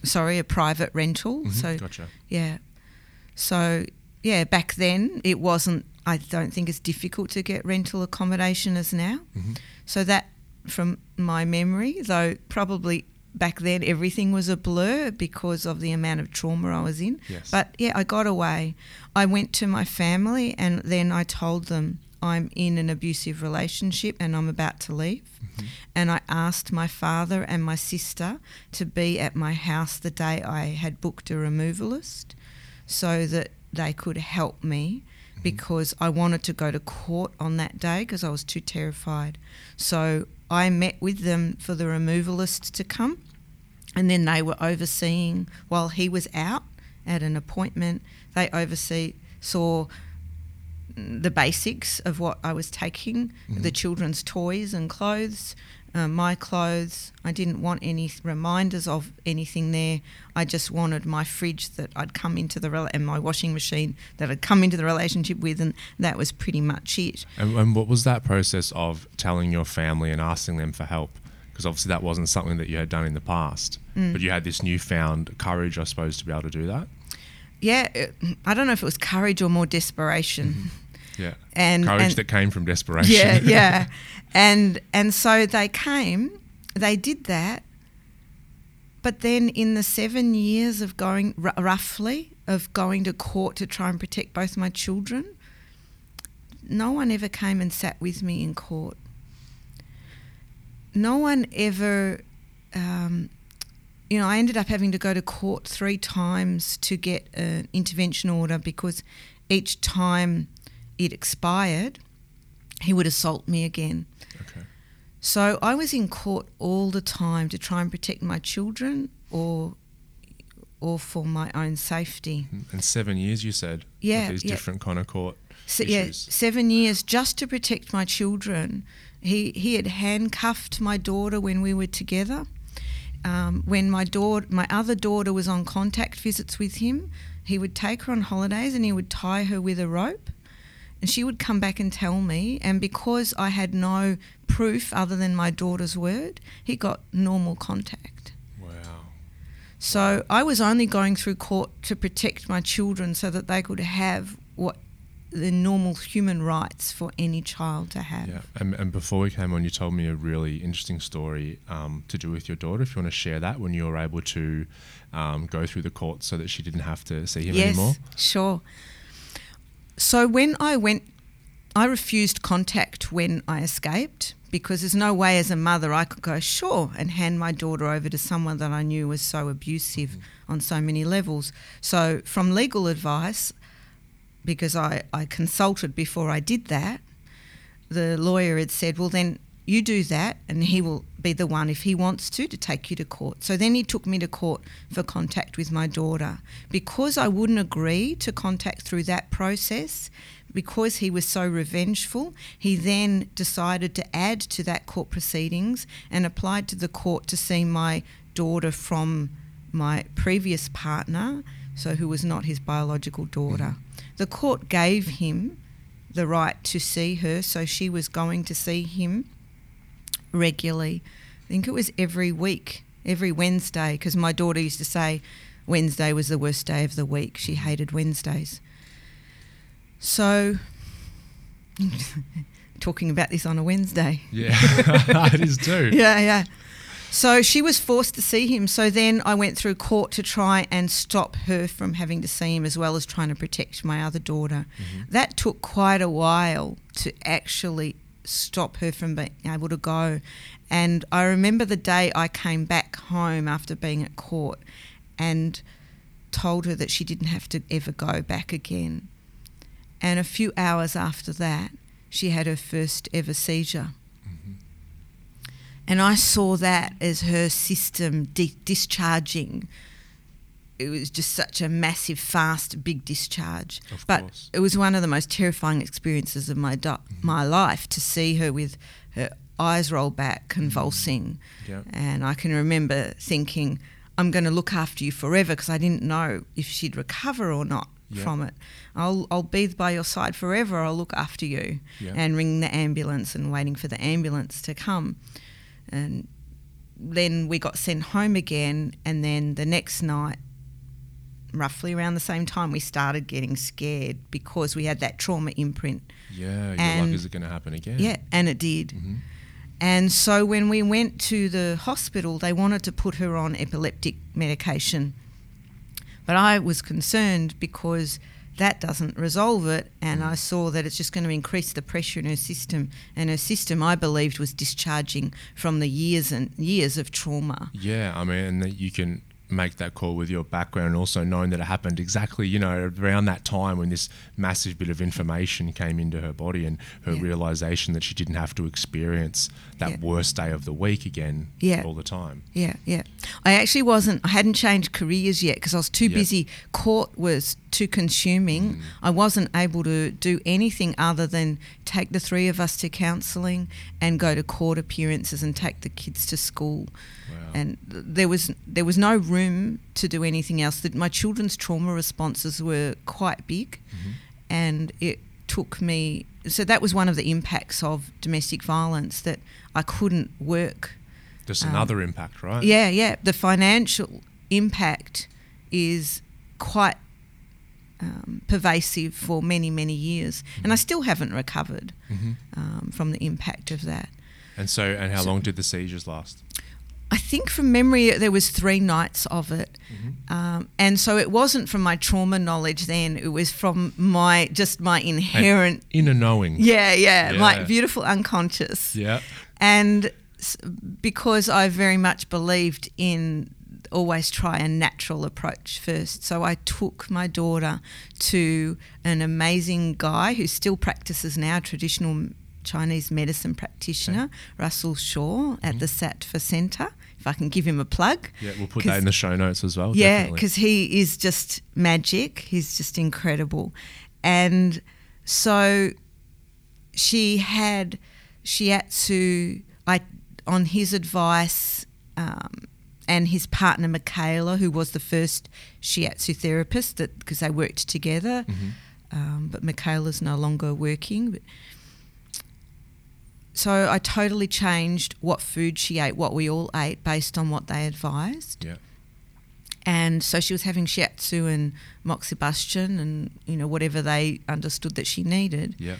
Speaker 3: sorry, a private rental.
Speaker 1: Mhm,
Speaker 3: So
Speaker 1: gotcha.
Speaker 3: yeah, so yeah, back then it wasn't. I don't think it's difficult to get rental accommodation as now.
Speaker 1: Mhm.
Speaker 3: So that, from my memory, though probably back then everything was a blur because of the amount of trauma I was in.
Speaker 1: Yes.
Speaker 3: But yeah, I got away. I went to my family and then I told them I'm in an abusive relationship and I'm about to leave. And I asked my father and my sister to be at my house the day I had booked a removalist so that they could help me mm-hmm. because I wanted to go to court on that day because I was too terrified. So I met with them for the removalist to come and then they were overseeing while he was out at an appointment they oversee saw the basics of what I was taking the mm-hmm. children's toys and clothes uh, my clothes I didn't want any reminders of anything there I just wanted my fridge that I'd come into the rel- and my washing machine that I'd come into the relationship with and that was pretty much it
Speaker 1: And, and what was that process of telling your family and asking them for help? Because obviously that wasn't something that you had done in the past,
Speaker 3: Mm.
Speaker 1: but you had this newfound courage, I suppose, to be able to do that.
Speaker 3: yeah it, I don't know if it was courage or more desperation
Speaker 1: Yeah,
Speaker 3: and
Speaker 1: courage
Speaker 3: and-
Speaker 1: that came from desperation.
Speaker 3: Yeah, yeah. And and so they came, they did that. But then in the 7 years of going r- roughly of going to court to try and protect both my children, no one ever came and sat with me in court. No one ever um, you know, I ended up having to go to court three times to get an intervention order because each time it expired, he would assault me again.
Speaker 1: Okay.
Speaker 3: So I was in court all the time to try and protect my children or or for my own safety.
Speaker 1: And seven years, you said.
Speaker 3: Yeah,
Speaker 1: These
Speaker 3: yeah.
Speaker 1: different kind of court
Speaker 3: So, yeah, seven years just to protect my children. He he had handcuffed my daughter when we were together. Um, when my daughter, my other daughter, was on contact visits with him, he would take her on holidays and he would tie her with a rope, and she would come back and tell me. And because I had no proof other than my daughter's word, he got normal contact.
Speaker 1: Wow.
Speaker 3: So I was only going through court to protect my children so that they could have what the normal human rights for any child to have.
Speaker 1: Yeah. And, and before we came on, you told me a really interesting story um, to do with your daughter. If you want to share that, when you were able to um, go through the court so that she didn't have to see him
Speaker 3: yes,
Speaker 1: anymore.
Speaker 3: sure. So when I went, I refused contact when I escaped because there's no way as a mother I could go, sure, and hand my daughter over to someone that I knew was so abusive mm-hmm. on so many levels. So, from legal advice, because I, I consulted before I did that, the lawyer had said, well, then you do that, and he will be the one, if he wants to, to take you to court. So then he took me to court for contact with my daughter. Because I wouldn't agree to contact through that process, because he was so revengeful, he then decided to add to that court proceedings and applied to the court to see my daughter from my previous partner, so who was not his biological daughter. Mm. The court gave him the right to see her, so she was going to see him regularly. I think it was every week, every Wednesday, because my daughter used to say Wednesday was the worst day of the week. She hated Wednesdays. So, talking about this on a Wednesday.
Speaker 1: Yeah, it is too.
Speaker 3: Yeah, yeah. So she was forced to see him. So then I went through court to try and stop her from having to see him, as well as trying to protect my other daughter. Mm-hmm. That took quite a while to actually stop her from being able to go. And I remember the day I came back home after being at court and told her that she didn't have to ever go back again. And a few hours after that, she had her first ever seizure. Mm-hmm. And I saw that as her system di- discharging. It was just such a massive, fast, big discharge.
Speaker 1: Of
Speaker 3: but
Speaker 1: course.
Speaker 3: it was one of the most terrifying experiences of my do- mm-hmm. my life to see her with her eyes rolled back, mm-hmm. convulsing.
Speaker 1: Yeah.
Speaker 3: And I can remember thinking, I'm going to look after you forever because I didn't know if she'd recover or not
Speaker 1: Yeah.
Speaker 3: from it. I'll, I'll be by your side forever. I'll look after you.
Speaker 1: Yeah.
Speaker 3: And ring the ambulance and waiting for the ambulance to come. And then we got sent home again. And then the next night, roughly around the same time, we started getting scared because we had that trauma imprint.
Speaker 1: Yeah, you're like, is it going to happen again?
Speaker 3: Yeah, and it did.
Speaker 1: Mhm.
Speaker 3: And so when we went to the hospital, they wanted to put her on epileptic medication. But I was concerned because that doesn't resolve it. And I saw that it's just going to increase the pressure in her system. And her system, I believed, was discharging from the years and years of trauma.
Speaker 1: Yeah, I mean, and that you can make that call with your background and also knowing that it happened exactly, you know, around that time when this massive bit of information came into her body and her
Speaker 3: Yeah.
Speaker 1: realization that she didn't have to experience that
Speaker 3: Yeah.
Speaker 1: worst day of the week again
Speaker 3: Yeah.
Speaker 1: all the time.
Speaker 3: Yeah, yeah. I actually wasn't, I hadn't changed careers yet because I was too
Speaker 1: Yeah.
Speaker 3: busy. Court was too consuming. Mm. I wasn't able to do anything other than take the three of us to counselling and go to court appearances and take the kids to school. And there was there was no room to do anything else. That my children's trauma responses were quite big, and it took me. So that was one of the impacts of domestic violence that I couldn't work
Speaker 1: Just another impact, right?
Speaker 3: Um, yeah, yeah. The financial impact is quite um, pervasive for many, many years, and I still haven't recovered
Speaker 1: Mhm.
Speaker 3: um, from the impact of that.
Speaker 1: And so, and how
Speaker 3: So-
Speaker 1: long did the seizures last?
Speaker 3: I think from memory there was three nights of it,
Speaker 1: Mm-hmm.
Speaker 3: um, and so it wasn't from my trauma knowledge. Then it was from my just my inherent,
Speaker 1: Inner knowing.
Speaker 3: yeah, yeah, my beautiful unconscious.
Speaker 1: Yeah.
Speaker 3: And because I very much believed in always try a natural approach first. So I took my daughter to an amazing guy who still practices now, traditional Chinese medicine practitioner, Russell Shaw at the Sattva Centre. If I can give him a plug.
Speaker 1: Yeah, we'll put that in the show notes as well.
Speaker 3: yeah, because he is just magic. He's just incredible. And so she had shiatsu. I on his advice um, and his partner Michaela, who was the first shiatsu therapist, that because they worked together. Um, but Michaela's no longer working. But so I totally changed what food she ate, what we all ate, based on what they advised
Speaker 1: Yeah.
Speaker 3: and so she was having shiatsu and moxibustion and you know whatever they understood that she needed.
Speaker 1: Yeah.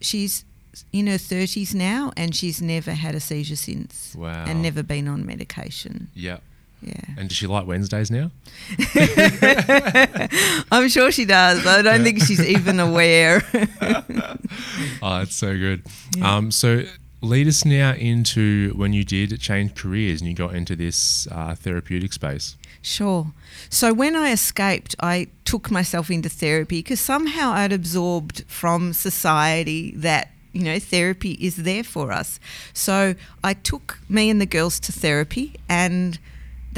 Speaker 3: She's in her thirties now, and she's never had a seizure since,
Speaker 1: Wow.
Speaker 3: and never been on medication.
Speaker 1: Yeah.
Speaker 3: Yeah,
Speaker 1: And does she like Wednesdays now?
Speaker 3: I'm sure she does. I don't think she's even aware.
Speaker 1: Oh, that's so good. Um, so lead us now into when you did change careers and you got into this uh, therapeutic space.
Speaker 3: Sure. So when I escaped, I took myself into therapy because somehow I'd absorbed from society that, you know, therapy is there for us. So I took me and the girls to therapy, and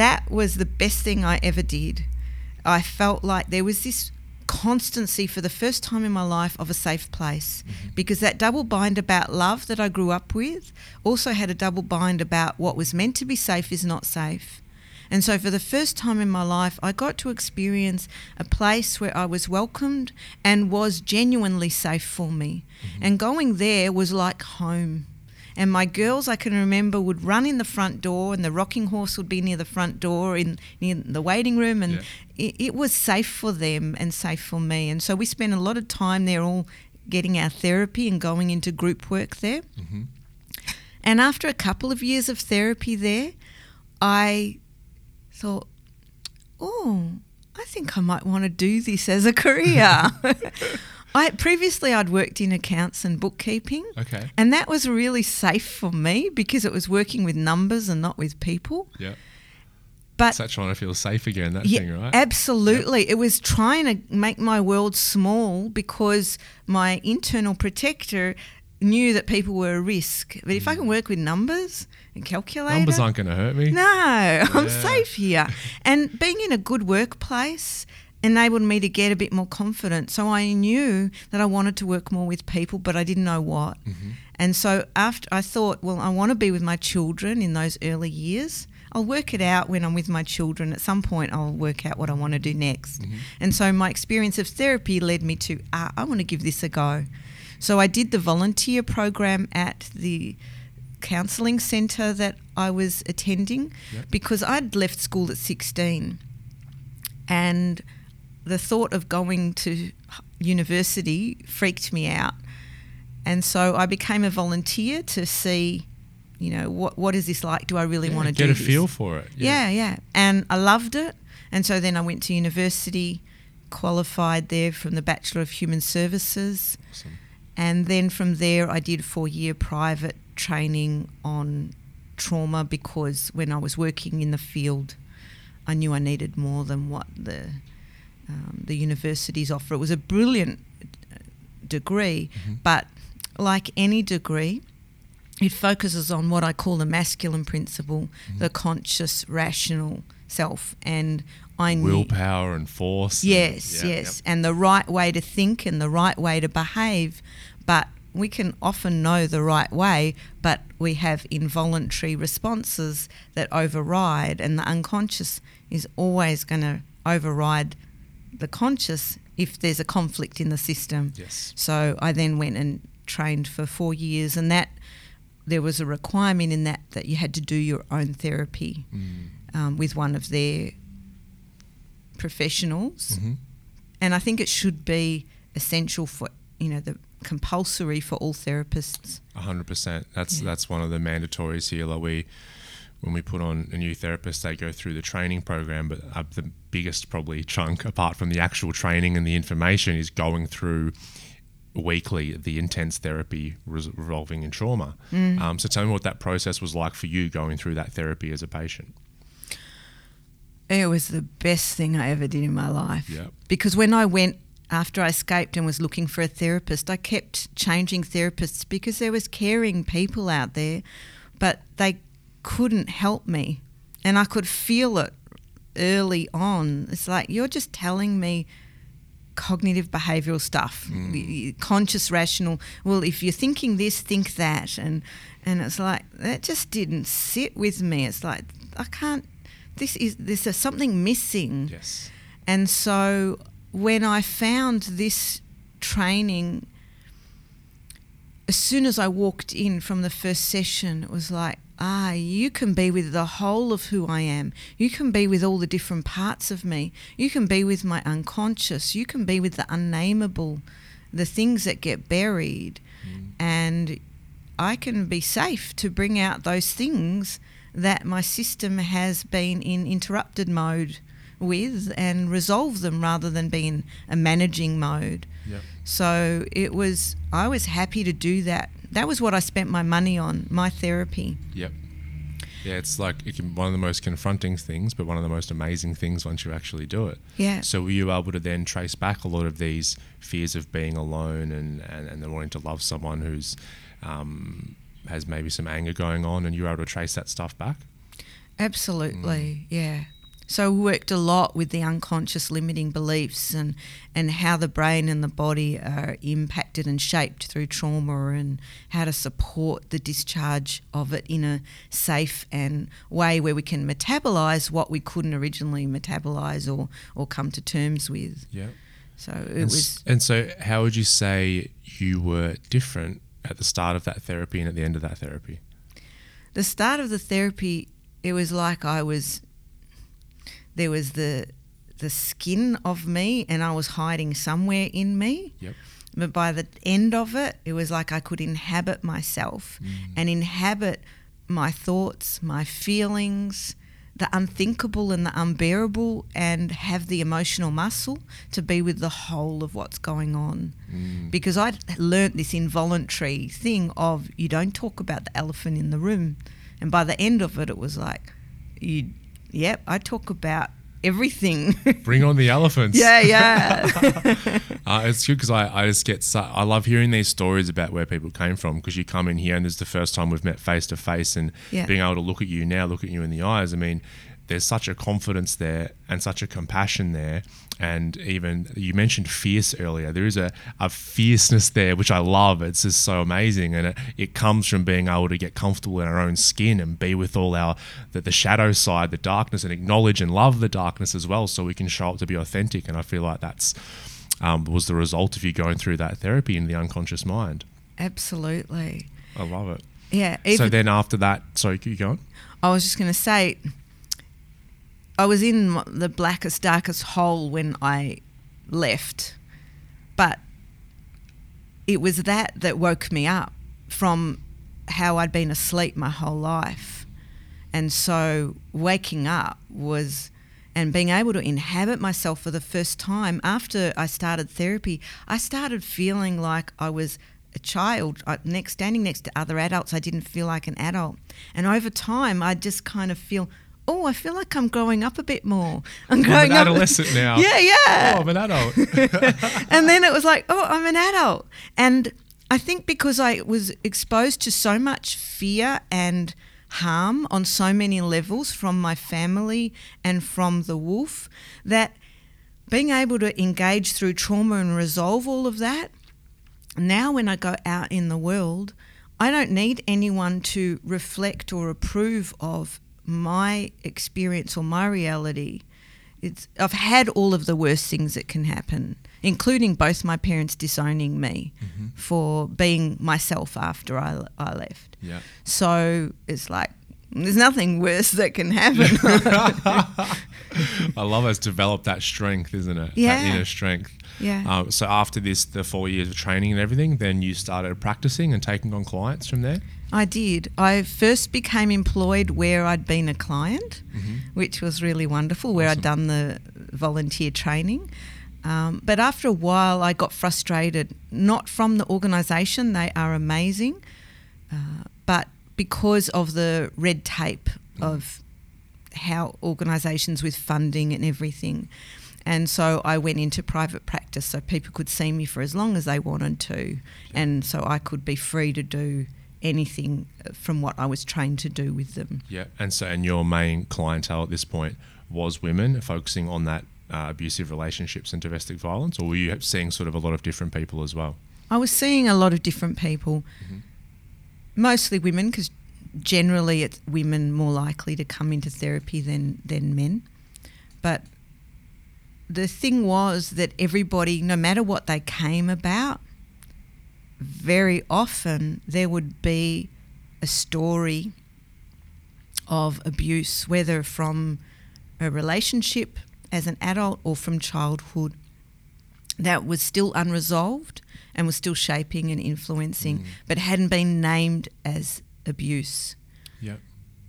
Speaker 3: that was the best thing I ever did. I felt like there was this constancy for the first time in my life of a safe place mm-hmm. because that double bind about love that I grew up with also had a double bind about what was meant to be safe is not safe. And so, for the first time in my life, I got to experience a place where I was welcomed and was genuinely safe for me. Mm-hmm. And going there was like home. And my girls, I can remember, would run in the front door, and the rocking horse would be near the front door in near the waiting room, and
Speaker 1: Yeah.
Speaker 3: it, it was safe for them and safe for me. And so we spent a lot of time there, all getting our therapy and going into group work there. Mm-hmm. And after a couple of years of therapy there, I thought, oh, I think I might want to do this as a career. I previously I'd worked in accounts and bookkeeping.
Speaker 1: Okay.
Speaker 3: And that was really safe for me because it was working with numbers and not with people.
Speaker 1: Yeah.
Speaker 3: But
Speaker 1: Such trying to feel safe again, that
Speaker 3: yeah,
Speaker 1: thing, right?
Speaker 3: absolutely. It was trying to make my world small because my internal protector knew that people were a risk. But if I can work with numbers and calculator,
Speaker 1: Mm. Numbers aren't going to hurt me.
Speaker 3: no, I'm safe here. And being in a good workplace enabled me to get a bit more confident. So I knew that I wanted to work more with people, but I didn't know what.
Speaker 1: Mm-hmm.
Speaker 3: And so after I thought, well, I want to be with my children in those early years. I'll work it out when I'm with my children. At some point, I'll work out what I want to do next.
Speaker 1: Mm-hmm.
Speaker 3: And so my experience of therapy led me to, ah, I want to give this a go. So I did the volunteer program at the counselling centre that I was attending
Speaker 1: Yep.
Speaker 3: because I'd left school at 16 and the thought of going to university freaked me out. And so I became a volunteer to see, you know, what what is this like? Do I really
Speaker 1: Yeah,
Speaker 3: want to do get
Speaker 1: a
Speaker 3: this?
Speaker 1: feel for it.
Speaker 3: Yeah, yeah. And I loved it. And so then I went to university, qualified there from the Bachelor of Human Services.
Speaker 1: Awesome.
Speaker 3: And then from there, I did four year private training on trauma because when I was working in the field, I knew I needed more than what the um, the universities offer. It was a brilliant uh, degree,
Speaker 1: Mm-hmm.
Speaker 3: but like any degree, it focuses on what I call the masculine principle,
Speaker 1: Mm-hmm.
Speaker 3: the conscious, rational self, and I
Speaker 1: Willpower and force. and-
Speaker 3: Yes,
Speaker 1: yeah,
Speaker 3: yes, and the right way to think and the right way to behave. But we can often know the right way, but we have involuntary responses that override, and the unconscious is always going to override the conscious if there's a conflict in the system.
Speaker 1: Yes.
Speaker 3: So I then went and trained for four years, and that there was a requirement in that that you had to do your own therapy
Speaker 1: Mm.
Speaker 3: um, with one of their professionals,
Speaker 1: Mhm.
Speaker 3: and I think it should be essential for you know the compulsory for all therapists.
Speaker 1: Hundred percent. That's
Speaker 3: Yeah.
Speaker 1: that's one of the mandatories here. Like we, when we put on a new therapist, they go through the training program. But uh, the biggest probably chunk, apart from the actual training and the information, is going through weekly the intense therapy revolving in trauma.
Speaker 3: Mm.
Speaker 1: Um, so tell me what that process was like for you going through that therapy as a patient.
Speaker 3: It was the best thing I ever did in my life.
Speaker 1: Yep.
Speaker 3: Because when I went after I escaped and was looking for a therapist, I kept changing therapists because there was caring people out there, but they couldn't help me. And I could feel it early on. It's like you're just telling me cognitive behavioral stuff, mm. y- conscious rational. Well, if you're thinking this, think that, and and it's like that just didn't sit with me. It's like I can't. This is there's something missing.
Speaker 1: Yes.
Speaker 3: And so when I found this training, as soon as I walked in from the first session, it was like, ah, you can be with the whole of who I am. You can be with all the different parts of me. You can be with my unconscious. You can be with the unnameable, the things that get buried. And I can be safe to bring out those things that my system has been in interrupted mode with and resolve them rather than be in a managing mode.
Speaker 1: Yep.
Speaker 3: So it was, I was happy to do that. That was what I spent my money on, my therapy.
Speaker 1: Yep. Yeah, it's like it can one of the most confronting things, but one of the most amazing things once you actually do it.
Speaker 3: Yeah.
Speaker 1: So were you able to then trace back a lot of these fears of being alone and, and, and then wanting to love someone who's um, has maybe some anger going on, and you were able to trace that stuff back?
Speaker 3: Absolutely, yeah. So we worked a lot with the unconscious limiting beliefs and, and how the brain and the body are impacted and shaped through trauma and how to support the discharge of it in a safe and way where we can metabolize what we couldn't originally metabolize or, or come to terms with.
Speaker 1: Yeah.
Speaker 3: So it
Speaker 1: And,
Speaker 3: was
Speaker 1: and so, how would you say you were different at the start of that therapy and at the end of that therapy?
Speaker 3: the start of the therapy, it was like I was there was the the skin of me and I was hiding somewhere in me.
Speaker 1: Yep.
Speaker 3: But by the end of it, it was like I could inhabit myself mm. and inhabit my thoughts, my feelings, the unthinkable and the unbearable and have the emotional muscle to be with the whole of what's going on. Mm. Because I learnt this involuntary thing of you don't talk about the elephant in the room. And by the end of it, it was like, you, yep, I talk about everything.
Speaker 1: Bring on the elephants.
Speaker 3: yeah, yeah.
Speaker 1: Uh, it's good because I, I just get su- I love hearing these stories about where people came from because you come in here and this is the first time we've met face to face and
Speaker 3: Yeah.
Speaker 1: being able to look at you now, look at you in the eyes. I mean, there's such a confidence there and such a compassion there. And even you mentioned fierce earlier. There is a, a fierceness there, which I love. It's just so amazing. And it, it comes from being able to get comfortable in our own skin and be with all our, the, the shadow side, the darkness, and acknowledge and love the darkness as well so we can show up to be authentic. And I feel like that's, um, was the result of you going through that therapy in the unconscious mind.
Speaker 3: Absolutely.
Speaker 1: I love it.
Speaker 3: Yeah.
Speaker 1: so then after that, sorry, keep going.
Speaker 3: I was just going to say, I was in the blackest, darkest hole when I left, but it was that that woke me up from how I'd been asleep my whole life. And so waking up was, and being able to inhabit myself for the first time after I started therapy, I started feeling like I was a child I, next standing next to other adults. I didn't feel like an adult, and over time, I just kind of feel. Oh, I feel like I'm growing up a bit more. I'm
Speaker 1: I'm an
Speaker 3: up.
Speaker 1: adolescent now.
Speaker 3: Yeah, yeah
Speaker 1: Oh, I'm an adult.
Speaker 3: and then it was like, oh, I'm an adult. And I think because I was exposed to so much fear and harm on so many levels from my family and from the wolf, that being able to engage through trauma and resolve all of that, now when I go out in the world, I don't need anyone to reflect or approve of my experience or my reality. It's I've had all of the worst things that can happen, including both my parents disowning me mm-hmm. for being myself after I, I left.
Speaker 1: yeah.
Speaker 3: So it's like there's nothing worse that can happen.
Speaker 1: I love it's developed that strength, isn't it? That
Speaker 3: Yeah.
Speaker 1: inner strength.
Speaker 3: Yeah.
Speaker 1: Um, so after this, the four years of training and everything, then you started practicing and taking on clients from there.
Speaker 3: I did. I first became employed where I'd been a client, which was really wonderful, where I'd done the volunteer training. Um, but after a while, I got frustrated, not from the organisation, they are amazing, uh, but because of the red tape of how organisations with funding and everything. And so I went into private practice so people could see me for as long as they wanted to. And so I could be free to do anything from what I was trained to do with them.
Speaker 1: Yeah. And so, and your main clientele at this point was women, focusing on that uh, abusive relationships and domestic violence, or were you seeing sort of a lot of different people as well?
Speaker 3: I was seeing a lot of different people, mostly women, because generally it's women more likely to come into therapy than, than men. But the thing was that everybody, no matter what they came about, very often there would be a story of abuse, whether from a relationship as an adult or from childhood, that was still unresolved and was still shaping and influencing, mm. but hadn't been named as abuse.
Speaker 1: Yeah.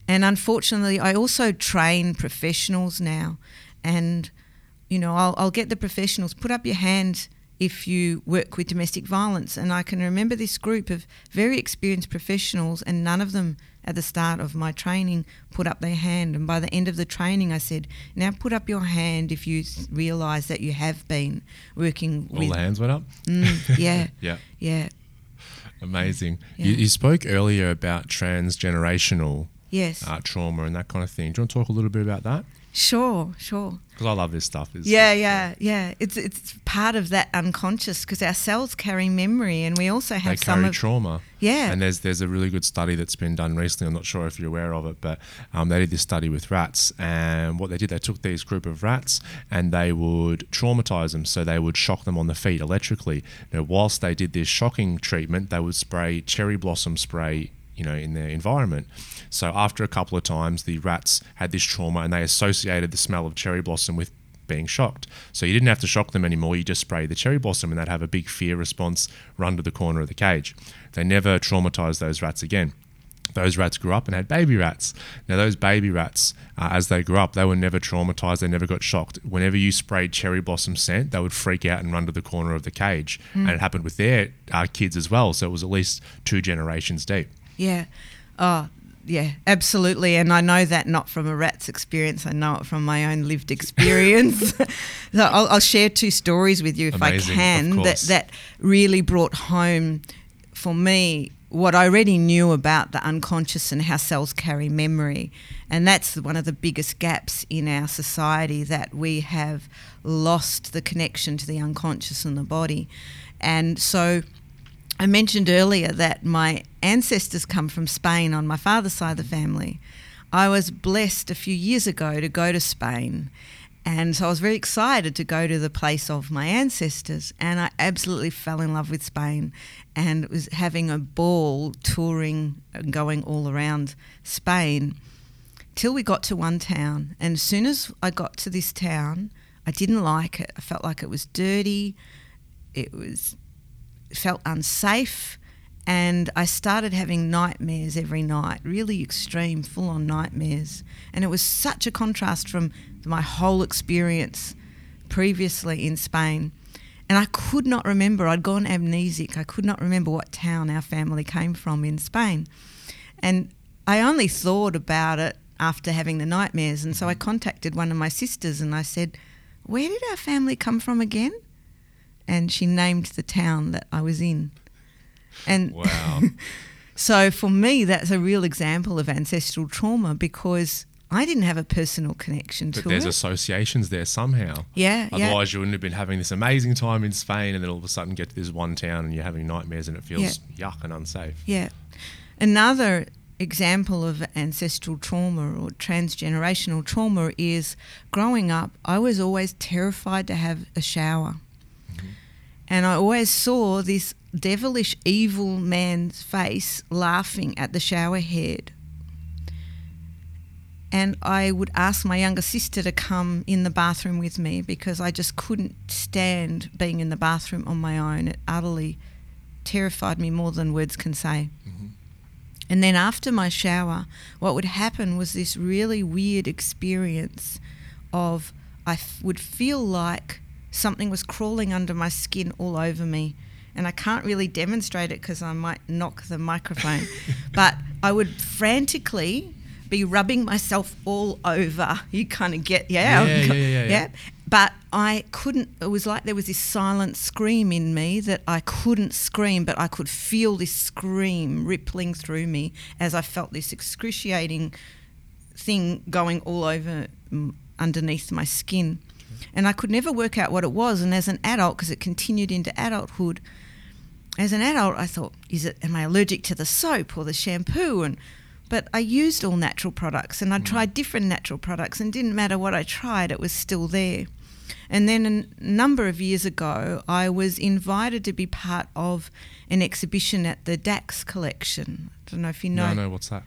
Speaker 3: And unfortunately, I also train professionals now, and you know, I'll, I'll get the professionals put up your hand if you work with domestic violence. And I can remember this group of very experienced professionals, and none of them at the start of my training put up their hand. And by the end of the training, I said, "Now put up your hand if you realise that you have been working
Speaker 1: All
Speaker 3: with."
Speaker 1: the hands went up.
Speaker 3: Mm, yeah,
Speaker 1: Yeah.
Speaker 3: yeah,
Speaker 1: Amazing.
Speaker 3: Yeah.
Speaker 1: You, you spoke earlier about transgenerational
Speaker 3: yes,
Speaker 1: uh, trauma and that kind of thing. Do you want to talk a little bit about that?
Speaker 3: Sure, sure.
Speaker 1: Because I love this stuff. It's-
Speaker 3: Yeah, yeah, yeah. It's it's part of that unconscious because our cells carry memory, and we also
Speaker 1: They
Speaker 3: have some
Speaker 1: carry
Speaker 3: of
Speaker 1: trauma.
Speaker 3: yeah.
Speaker 1: And there's there's a really good study that's been done recently. I'm not sure if you're aware of it, but um, they did this study with rats, and what they did, they took these group of rats and they would traumatize them. So they would shock them on the feet electrically. Now, whilst they did this shocking treatment, they would spray cherry blossom spray, you know, in their environment. So after a couple of times, the rats had this trauma, and they associated the smell of cherry blossom with being shocked. So you didn't have to shock them anymore. You just spray the cherry blossom and they'd have a big fear response, run to the corner of the cage. They never traumatized those rats again. those rats grew up and had baby rats. Now, those baby rats, uh, as they grew up, they were never traumatized. They never got shocked. Whenever you sprayed cherry blossom scent, they would freak out and run to the corner of the cage. And it happened with their uh, kids as well. So it was at least two generations deep.
Speaker 3: Yeah. Oh, yeah, absolutely. And I know that not from a rat's experience. I know it from my own lived experience. so I'll, I'll share two stories with you if
Speaker 1: Amazing,
Speaker 3: I can that, that really brought home for me what I already knew about the unconscious and how cells carry memory. And that's one of the biggest gaps in our society that we have lost the connection to the unconscious and the body. And so I mentioned earlier that my ancestors come from Spain on my father's side of the family. I was blessed a few years ago to go to Spain. And so I was very excited to go to the place of my ancestors. And I absolutely fell in love with Spain and was having a ball touring and going all around Spain till we got to one town. And as soon as I got to this town, I didn't like it. I felt like it was dirty. It was felt unsafe and I started having nightmares every night, really extreme, full on nightmares. And it was such a contrast from my whole experience previously in Spain. And I could not remember, I'd gone amnesic, I could not remember what town our family came from in Spain. And I only thought about it after having the nightmares. And so I contacted one of my sisters and I said, Where did our family come from again? And she named the town that I was in. And
Speaker 1: Wow.
Speaker 3: so for me, that's a real example of ancestral trauma because I didn't have a personal connection
Speaker 1: but
Speaker 3: to
Speaker 1: there's
Speaker 3: it.
Speaker 1: There's associations there somehow.
Speaker 3: yeah, yeah.
Speaker 1: Otherwise, you wouldn't have been having this amazing time in Spain, and then all of a sudden get to this one town and you're having nightmares, and it feels yuck and unsafe.
Speaker 3: Yeah. Another example of ancestral trauma or transgenerational trauma is growing up, I was always terrified to have a shower. And I always saw this devilish, evil man's face laughing at the shower head. And I would ask my younger sister to come in the bathroom with me because I just couldn't stand being in the bathroom on my own. It utterly terrified me more than words can say. Mm-hmm. And then after my shower, what would happen was this really weird experience of I f- would feel like something was crawling under my skin all over me. And I can't really demonstrate it because I might knock the microphone. but I would frantically be rubbing myself all over. You kind of get, yeah,
Speaker 1: Yeah, yeah, yeah, yeah.
Speaker 3: But I couldn't, it was like there was this silent scream in me that I couldn't scream, but I could feel this scream rippling through me as I felt this excruciating thing going all over underneath my skin. And I could never work out what it was. And as an adult, because it continued into adulthood, as an adult, I thought, is it, am I allergic to the soap or the shampoo? And but I used all natural products and I mm. tried different natural products and didn't matter what I tried, it was still there. And then a number of years ago, I was invited to be part of an exhibition at the Dax collection. I don't know if you know.
Speaker 1: No, no, what's that?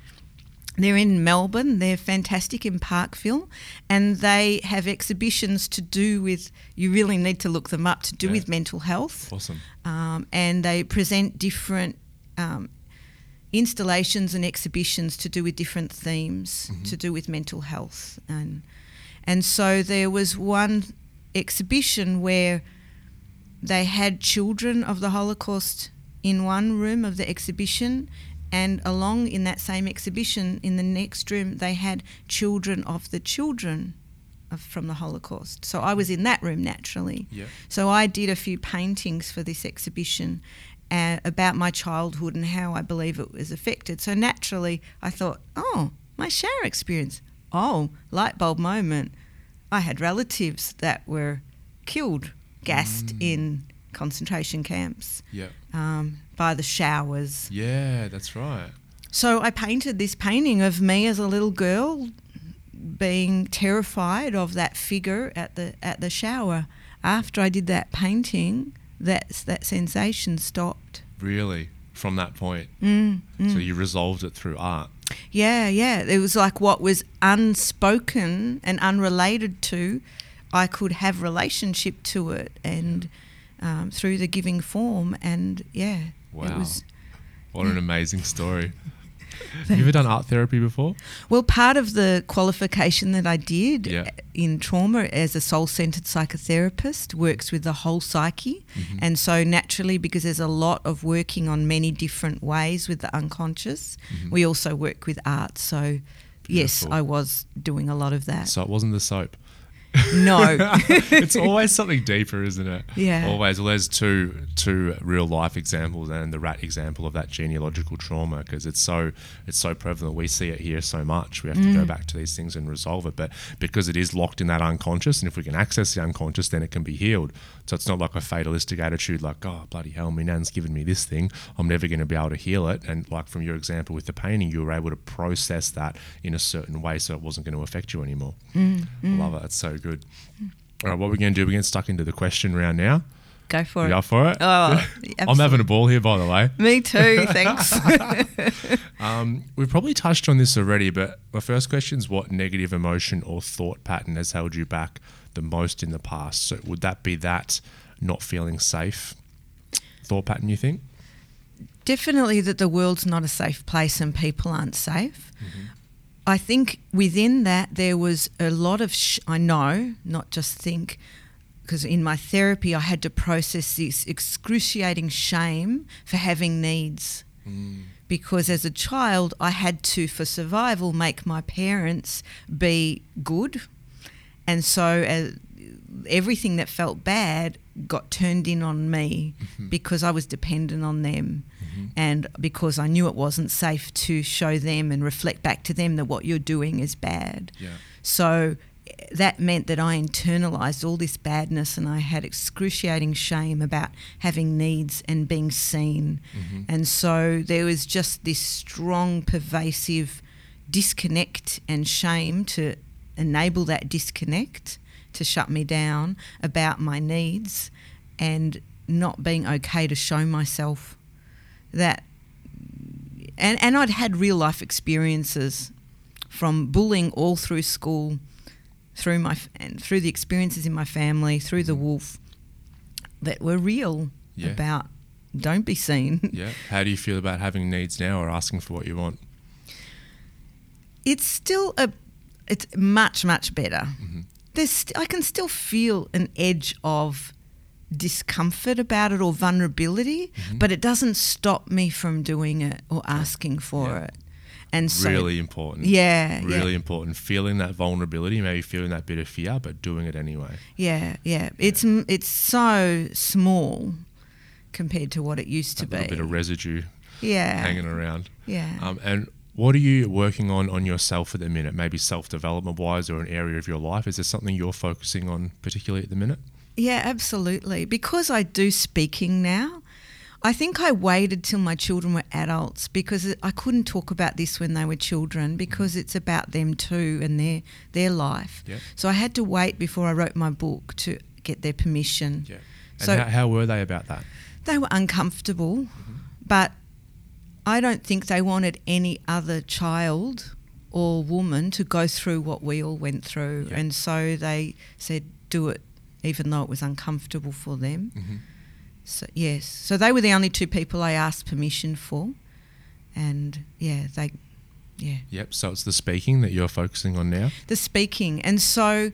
Speaker 3: They're in Melbourne. They're fantastic in Parkville, and they have exhibitions to do with. You really need to look them up to do
Speaker 1: Yeah.
Speaker 3: with mental health,
Speaker 1: Awesome.
Speaker 3: um, and they present different um, installations and exhibitions to do with different themes to do with mental health, and and so there was one exhibition where they had children of the Holocaust in one room of the exhibition, and along in that same exhibition, in the next room, they had children of the children of, from the Holocaust. So I was in that room naturally.
Speaker 1: Yeah.
Speaker 3: So I did a few paintings for this exhibition uh, about my childhood and how I believe it was affected. So naturally, I thought, oh, my shower experience. Oh, light bulb moment. I had relatives that were killed, gassed in concentration camps
Speaker 1: Yeah.
Speaker 3: um, by the showers.
Speaker 1: Yeah, that's right.
Speaker 3: So I painted this painting of me as a little girl being terrified of that figure at the at the shower. After I did that painting, that that sensation stopped.
Speaker 1: Really, from that point.
Speaker 3: Mm,
Speaker 1: So you resolved it through art.
Speaker 3: Yeah, yeah. It was like what was unspoken and unrelated to, I could have relationship to it, and um, through the giving form, and yeah,
Speaker 1: Wow.
Speaker 3: it was
Speaker 1: What an amazing story. Have you ever done art therapy before?
Speaker 3: Well, part of the qualification that I did
Speaker 1: Yeah.
Speaker 3: in trauma as a soul centered psychotherapist works with the whole psyche.
Speaker 1: Mm-hmm.
Speaker 3: And so, naturally, because there's a lot of working on many different ways with the unconscious, we also work with art. So, yes,
Speaker 1: Mm-hmm.
Speaker 3: I was doing a lot of that.
Speaker 1: So it wasn't the soap.
Speaker 3: No.
Speaker 1: it's always something deeper, isn't it?
Speaker 3: Yeah.
Speaker 1: Always. Well, there's two two real life examples and the rat example of that genealogical trauma because it's so it's so prevalent. We see it here so much. We have to
Speaker 3: Mm.
Speaker 1: go back to these things and resolve it. But because it is locked in that unconscious, and if we can access the unconscious, then it can be healed. So it's not like a fatalistic attitude, like oh bloody hell, my nan's given me this thing. I'm never going to be able to heal it. And like from your example with the painting, you were able to process that in a certain way, so it wasn't going to affect you anymore.
Speaker 3: Mm,
Speaker 1: I love it. That's so good. All right, what we're going to do? We're getting stuck into the question round now.
Speaker 3: Go for
Speaker 1: You
Speaker 3: it.
Speaker 1: Go for it?
Speaker 3: Oh,
Speaker 1: I'm having a ball here, by the way.
Speaker 3: Me too, thanks.
Speaker 1: Um, we've probably touched on this already, but my first question is what negative emotion or thought pattern has held you back the most in the past? So would that be that not feeling safe thought pattern, you think?
Speaker 3: Definitely that the world's not a safe place and people aren't safe. Mm-hmm. I think within that there was a lot of, sh- I know, not just think, because in my therapy I had to process this excruciating shame for having needs. Mm. Because as a child, I had to, for survival, make my parents be good. And so uh, everything that felt bad got turned in on me because I was dependent on them. And because I knew it wasn't safe to show them and reflect back to them that what you're doing is bad.
Speaker 1: Yeah.
Speaker 3: So that meant that I internalized all this badness and I had excruciating shame about having needs and being seen. And so there was just this strong, pervasive disconnect and shame to enable that disconnect to shut me down about my needs and not being okay to show myself that and and I'd had real life experiences from bullying all through school through my and through the experiences in my family through the wolf that were real
Speaker 1: Yeah.
Speaker 3: about don't be seen
Speaker 1: Yeah. How do you feel about having needs now or asking for what you want?
Speaker 3: it's still a it's much much better
Speaker 1: Mm-hmm.
Speaker 3: there's st- i can still feel an edge of discomfort about it or vulnerability
Speaker 1: Mm-hmm.
Speaker 3: but it doesn't stop me from doing it or asking for
Speaker 1: Yeah.
Speaker 3: it and so
Speaker 1: really important.
Speaker 3: yeah
Speaker 1: Really
Speaker 3: yeah,
Speaker 1: important. Feeling that vulnerability, maybe feeling that bit of fear, but doing it anyway.
Speaker 3: yeah yeah it's it's so small compared to what it used to be.
Speaker 1: a bit of residue
Speaker 3: yeah
Speaker 1: hanging around.
Speaker 3: yeah
Speaker 1: Um, and what are you working on on yourself at the minute? Maybe self development wise, or an area of your life. Is there something you're focusing on particularly at the minute?
Speaker 3: Yeah, absolutely. Because I do speaking now, I think I waited till my children were adults because I couldn't talk about this when they were children mm. because it's about them too and their their life.
Speaker 1: Yeah.
Speaker 3: So I had to wait before I wrote my book to get their permission.
Speaker 1: Yeah. And
Speaker 3: So-
Speaker 1: how, how were they about that?
Speaker 3: They were uncomfortable, mm-hmm. but I don't think they wanted any other child or woman to go through what we all went through.
Speaker 1: Yeah.
Speaker 3: And so they said, do it, even though it was uncomfortable for them.
Speaker 1: Mhm.
Speaker 3: So, yes. So they were the only two people I asked permission for. And yeah, they, yeah
Speaker 1: Yep. So it's the speaking that you're focusing on now.
Speaker 3: the speaking. And so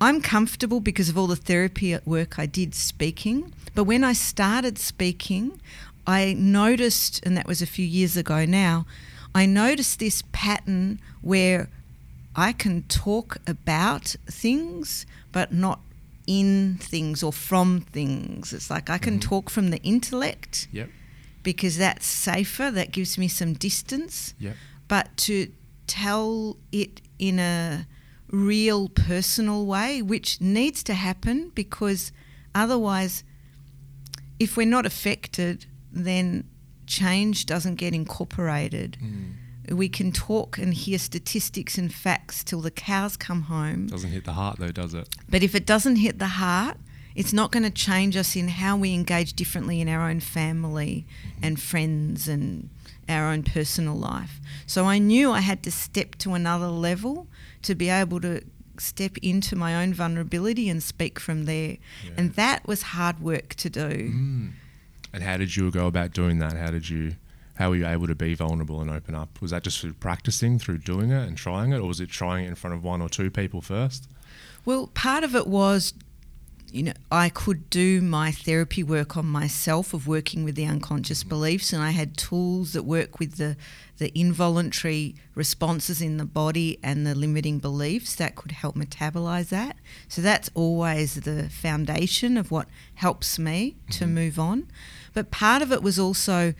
Speaker 3: I'm comfortable because of all the therapy at work I did speaking. But when I started speaking, I noticed, and that was a few years ago now, I noticed this pattern where I can talk about things, but not in things or from things. It's like I can mm-hmm. talk from the intellect
Speaker 1: Yep.
Speaker 3: because that's safer, that gives me some distance
Speaker 1: Yep.
Speaker 3: but to tell it in a real personal way, which needs to happen because otherwise, if we're not affected, then change doesn't get incorporated. We can talk and hear statistics and facts till the cows come home,
Speaker 1: Doesn't hit the heart though, does it?
Speaker 3: but if it doesn't hit the heart, it's not going to change us in how we engage differently in our own family and friends and our own personal life. So I knew I had to step to another level to be able to step into my own vulnerability and speak from there. And that was hard work to do.
Speaker 1: Mm. And how did you go about doing that? How did you How were you able to be vulnerable and open up? Was that just through practicing, through doing it and trying it, or was it trying it in front of one or two people first?
Speaker 3: Well, part of it was, you know, I could do my therapy work on myself of working with the unconscious mm-hmm. beliefs, and I had tools that work with the the involuntary responses in the body and the limiting beliefs that could help metabolize that. So that's always the foundation of what helps me to mm-hmm. move on. But part of it was also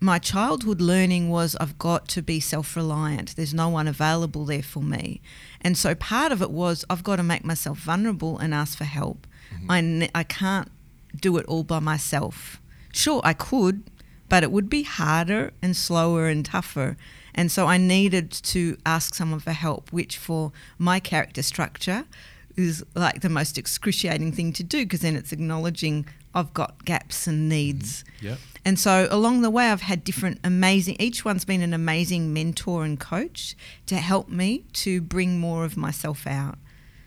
Speaker 3: my childhood learning was I've got to be self reliant. There's no one available there for me. And so part of it was I've got to make myself vulnerable and ask for help. Mm-hmm. I, ne- I can't do it all by myself. Sure, I could, but it would be harder and slower and tougher. And so I needed to ask someone for help, which for my character structure is like the most excruciating thing to do because then it's acknowledging I've got gaps and mm-hmm. needs.
Speaker 1: Yep.
Speaker 3: And so along the way, I've had different amazing, each one's been an amazing mentor and coach to help me to bring more of myself out.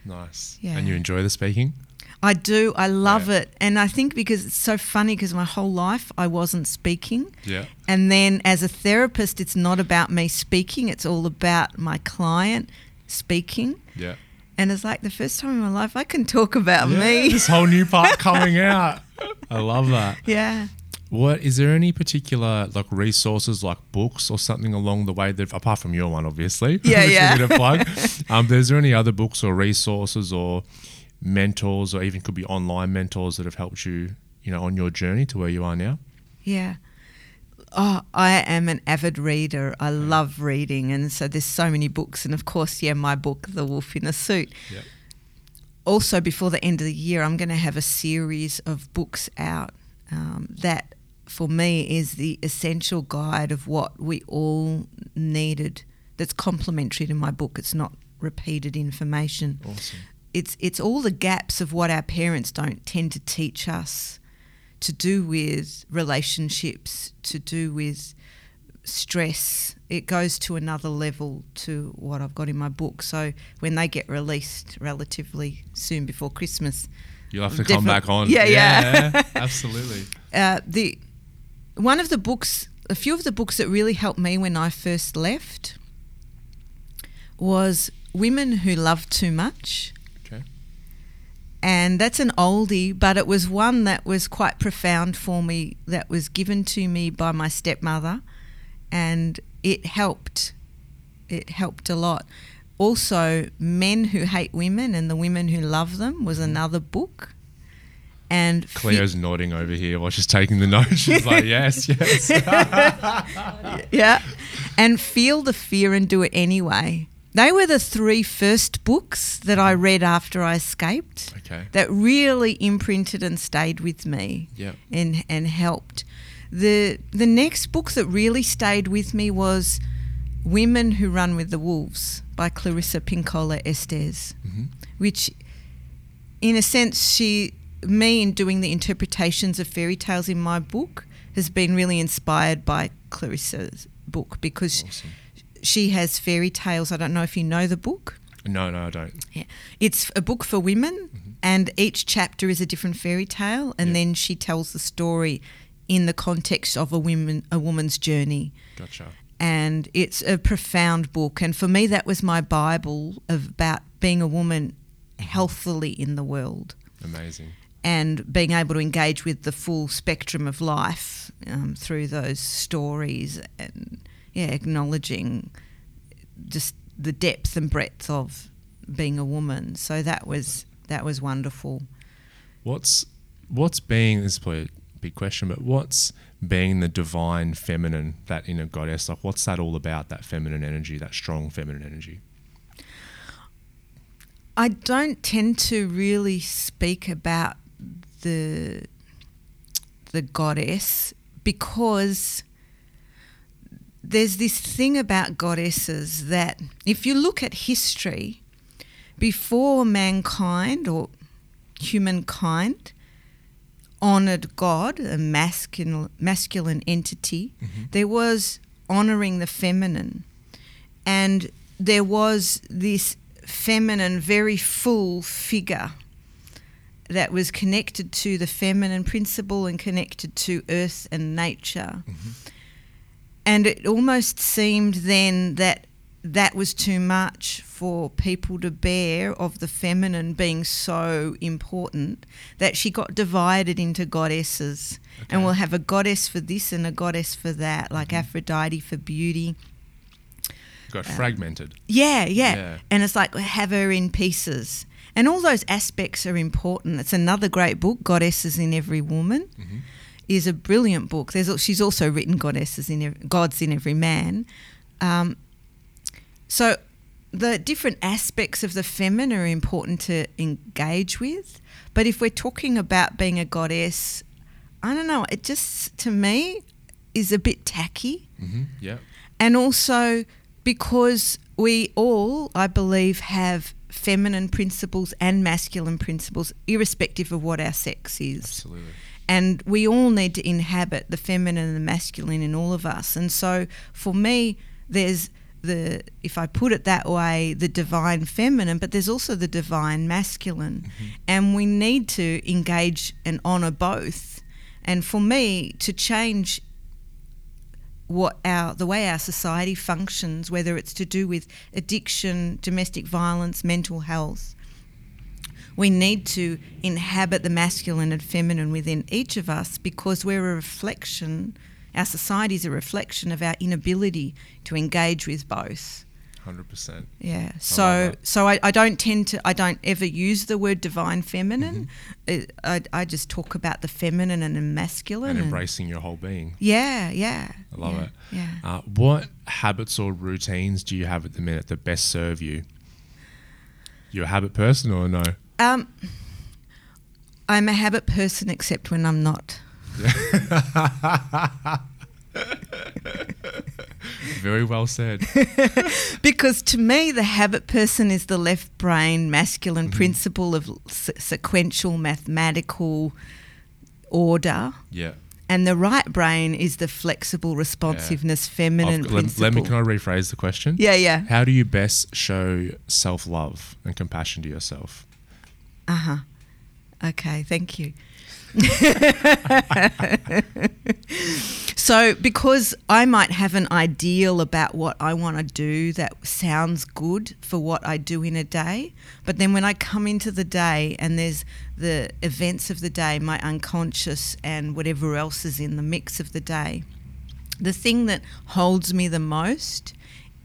Speaker 1: Nice.
Speaker 3: Yeah.
Speaker 1: And you enjoy the speaking?
Speaker 3: I do. I love
Speaker 1: Yeah.
Speaker 3: it. And I think because it's so funny because my whole life I wasn't speaking.
Speaker 1: Yeah.
Speaker 3: And then as a therapist, it's not about me speaking, it's all about my client speaking.
Speaker 1: Yeah.
Speaker 3: And it's like the first time in my life I can talk about
Speaker 1: Yeah,
Speaker 3: me.
Speaker 1: This whole new part coming out. I love that.
Speaker 3: Yeah.
Speaker 1: What is there any particular like resources, like books or something along the way that, apart from your one, obviously,
Speaker 3: Yeah, yeah.
Speaker 1: we need to plug. um, is there any other books or resources or mentors, or even could be online mentors that have helped you, you know, on your journey to where you are now?
Speaker 3: Yeah. Oh, I am an avid reader. I love reading. And so there's so many books. And of course, yeah, my book, The Wolf in a Suit.
Speaker 1: Yep.
Speaker 3: Also, before the end of the year, I'm going to have a series of books out um, that, for me, is the essential guide of what we all needed. That's complementary to my book. It's not repeated information.
Speaker 1: Awesome.
Speaker 3: It's it's all the gaps of what our parents don't tend to teach us to do with relationships, to do with stress. It goes to another level to what I've got in my book. So when they get released relatively soon before Christmas,
Speaker 1: You'll have to come back on.
Speaker 3: Yeah, yeah.
Speaker 1: absolutely.
Speaker 3: uh, the one of the books, a few of the books that really helped me when I first left was Women Who Love Too Much.
Speaker 1: Okay.
Speaker 3: and that's an oldie, but it was one that was quite profound for me. That was given to me by my stepmother, and it helped. It helped a lot. Also, Men Who Hate Women and the Women Who Love Them was mm-hmm. another book. And
Speaker 1: Cleo's nodding over here while she's taking the notes. She's like, yes, yes.
Speaker 3: yeah, and Feel the Fear and Do It Anyway. They were the three first books that I read after I escaped.
Speaker 1: Okay.
Speaker 3: that really imprinted and stayed with me
Speaker 1: Yep.
Speaker 3: and and helped. The the next book that really stayed with me was Women Who Run with the Wolves by Clarissa Pinkola Estes, mm-hmm. which in a sense she me in doing the interpretations of fairy tales in my book has been really inspired by Clarissa's book because
Speaker 1: Awesome.
Speaker 3: she has fairy tales. I don't know if you know the book.
Speaker 1: No, no, I don't.
Speaker 3: Yeah. It's a book for women, mm-hmm. and each chapter is a different fairy tale, and
Speaker 1: Yeah.
Speaker 3: then she tells the story in the context of a woman a woman's journey.
Speaker 1: Gotcha.
Speaker 3: And it's a profound book, and for me, that was my bible of about being a woman healthily in the world
Speaker 1: Amazing.
Speaker 3: and being able to engage with the full spectrum of life um, through those stories and yeah acknowledging just the depth and breadth of being a woman so that was that was wonderful
Speaker 1: What's what's being this a big question, but what's being the divine feminine, that inner goddess? Like what's that all about, that feminine energy, that strong feminine energy?
Speaker 3: I don't tend to really speak about the the goddess because there's this thing about goddesses that if you look at history before mankind or humankind honored God, a masculine masculine entity, mm-hmm. there was honoring the feminine. And there was this feminine, very full figure that was connected to the feminine principle and connected to earth and nature. Mm-hmm. And it almost seemed then that that was too much for people to bear of the feminine being so important that she got divided into goddesses. And we'll have a goddess for this and a goddess for that, like mm-hmm. Aphrodite for beauty.
Speaker 1: Got uh, fragmented.
Speaker 3: Yeah, yeah,
Speaker 1: Yeah.
Speaker 3: And it's like have her in pieces. And all those aspects are important. It's another great book, Goddesses in Every Woman, mm-hmm. is a brilliant book. There's she's also written Goddesses in Gods in Every Man. Um, so the different aspects of the feminine are important to engage with. But if we're talking about being a goddess, I don't know. It just to me is a bit tacky
Speaker 1: hmm Yeah.
Speaker 3: and also because we all, I believe, have feminine principles and masculine principles, irrespective of what our sex is.
Speaker 1: Absolutely.
Speaker 3: And we all need to inhabit the feminine and the masculine in all of us. And so for me, there's the, if I put it that way, the divine feminine, but there's also the divine masculine. Mm-hmm. And we need to engage and honour both. And for me, to change what our the way our society functions, whether it's to do with addiction, domestic violence, mental health. We need to inhabit the masculine and feminine within each of us because we're a reflection. Our society is a reflection of our inability to engage with both.
Speaker 1: Hundred percent.
Speaker 3: Yeah. So
Speaker 1: that.
Speaker 3: so I, I don't tend to I don't ever use the word divine feminine. It, I I just talk about the feminine and the masculine.
Speaker 1: And
Speaker 3: and-
Speaker 1: embracing your whole being.
Speaker 3: yeah, yeah.
Speaker 1: I love
Speaker 3: yeah,
Speaker 1: it.
Speaker 3: Yeah.
Speaker 1: Uh, what habits or routines do you have at the minute that best serve you? You're a habit person or no?
Speaker 3: Um, I'm a habit person, except when I'm not.
Speaker 1: Very well said.
Speaker 3: Because to me, the habit person is the left brain masculine principle of se- sequential mathematical order,
Speaker 1: Yeah.
Speaker 3: and the right brain is the flexible responsiveness feminine
Speaker 1: I've- let,
Speaker 3: principle.
Speaker 1: let me. Can I rephrase the question?
Speaker 3: yeah, yeah.
Speaker 1: How do you best show self love and compassion to yourself?
Speaker 3: Uh huh. Okay, thank you. so, because I might have an ideal about what I want to do that sounds good for what I do in a day, but then when I come into the day and there's the events of the day, my unconscious and whatever else is in the mix of the day, the thing that holds me the most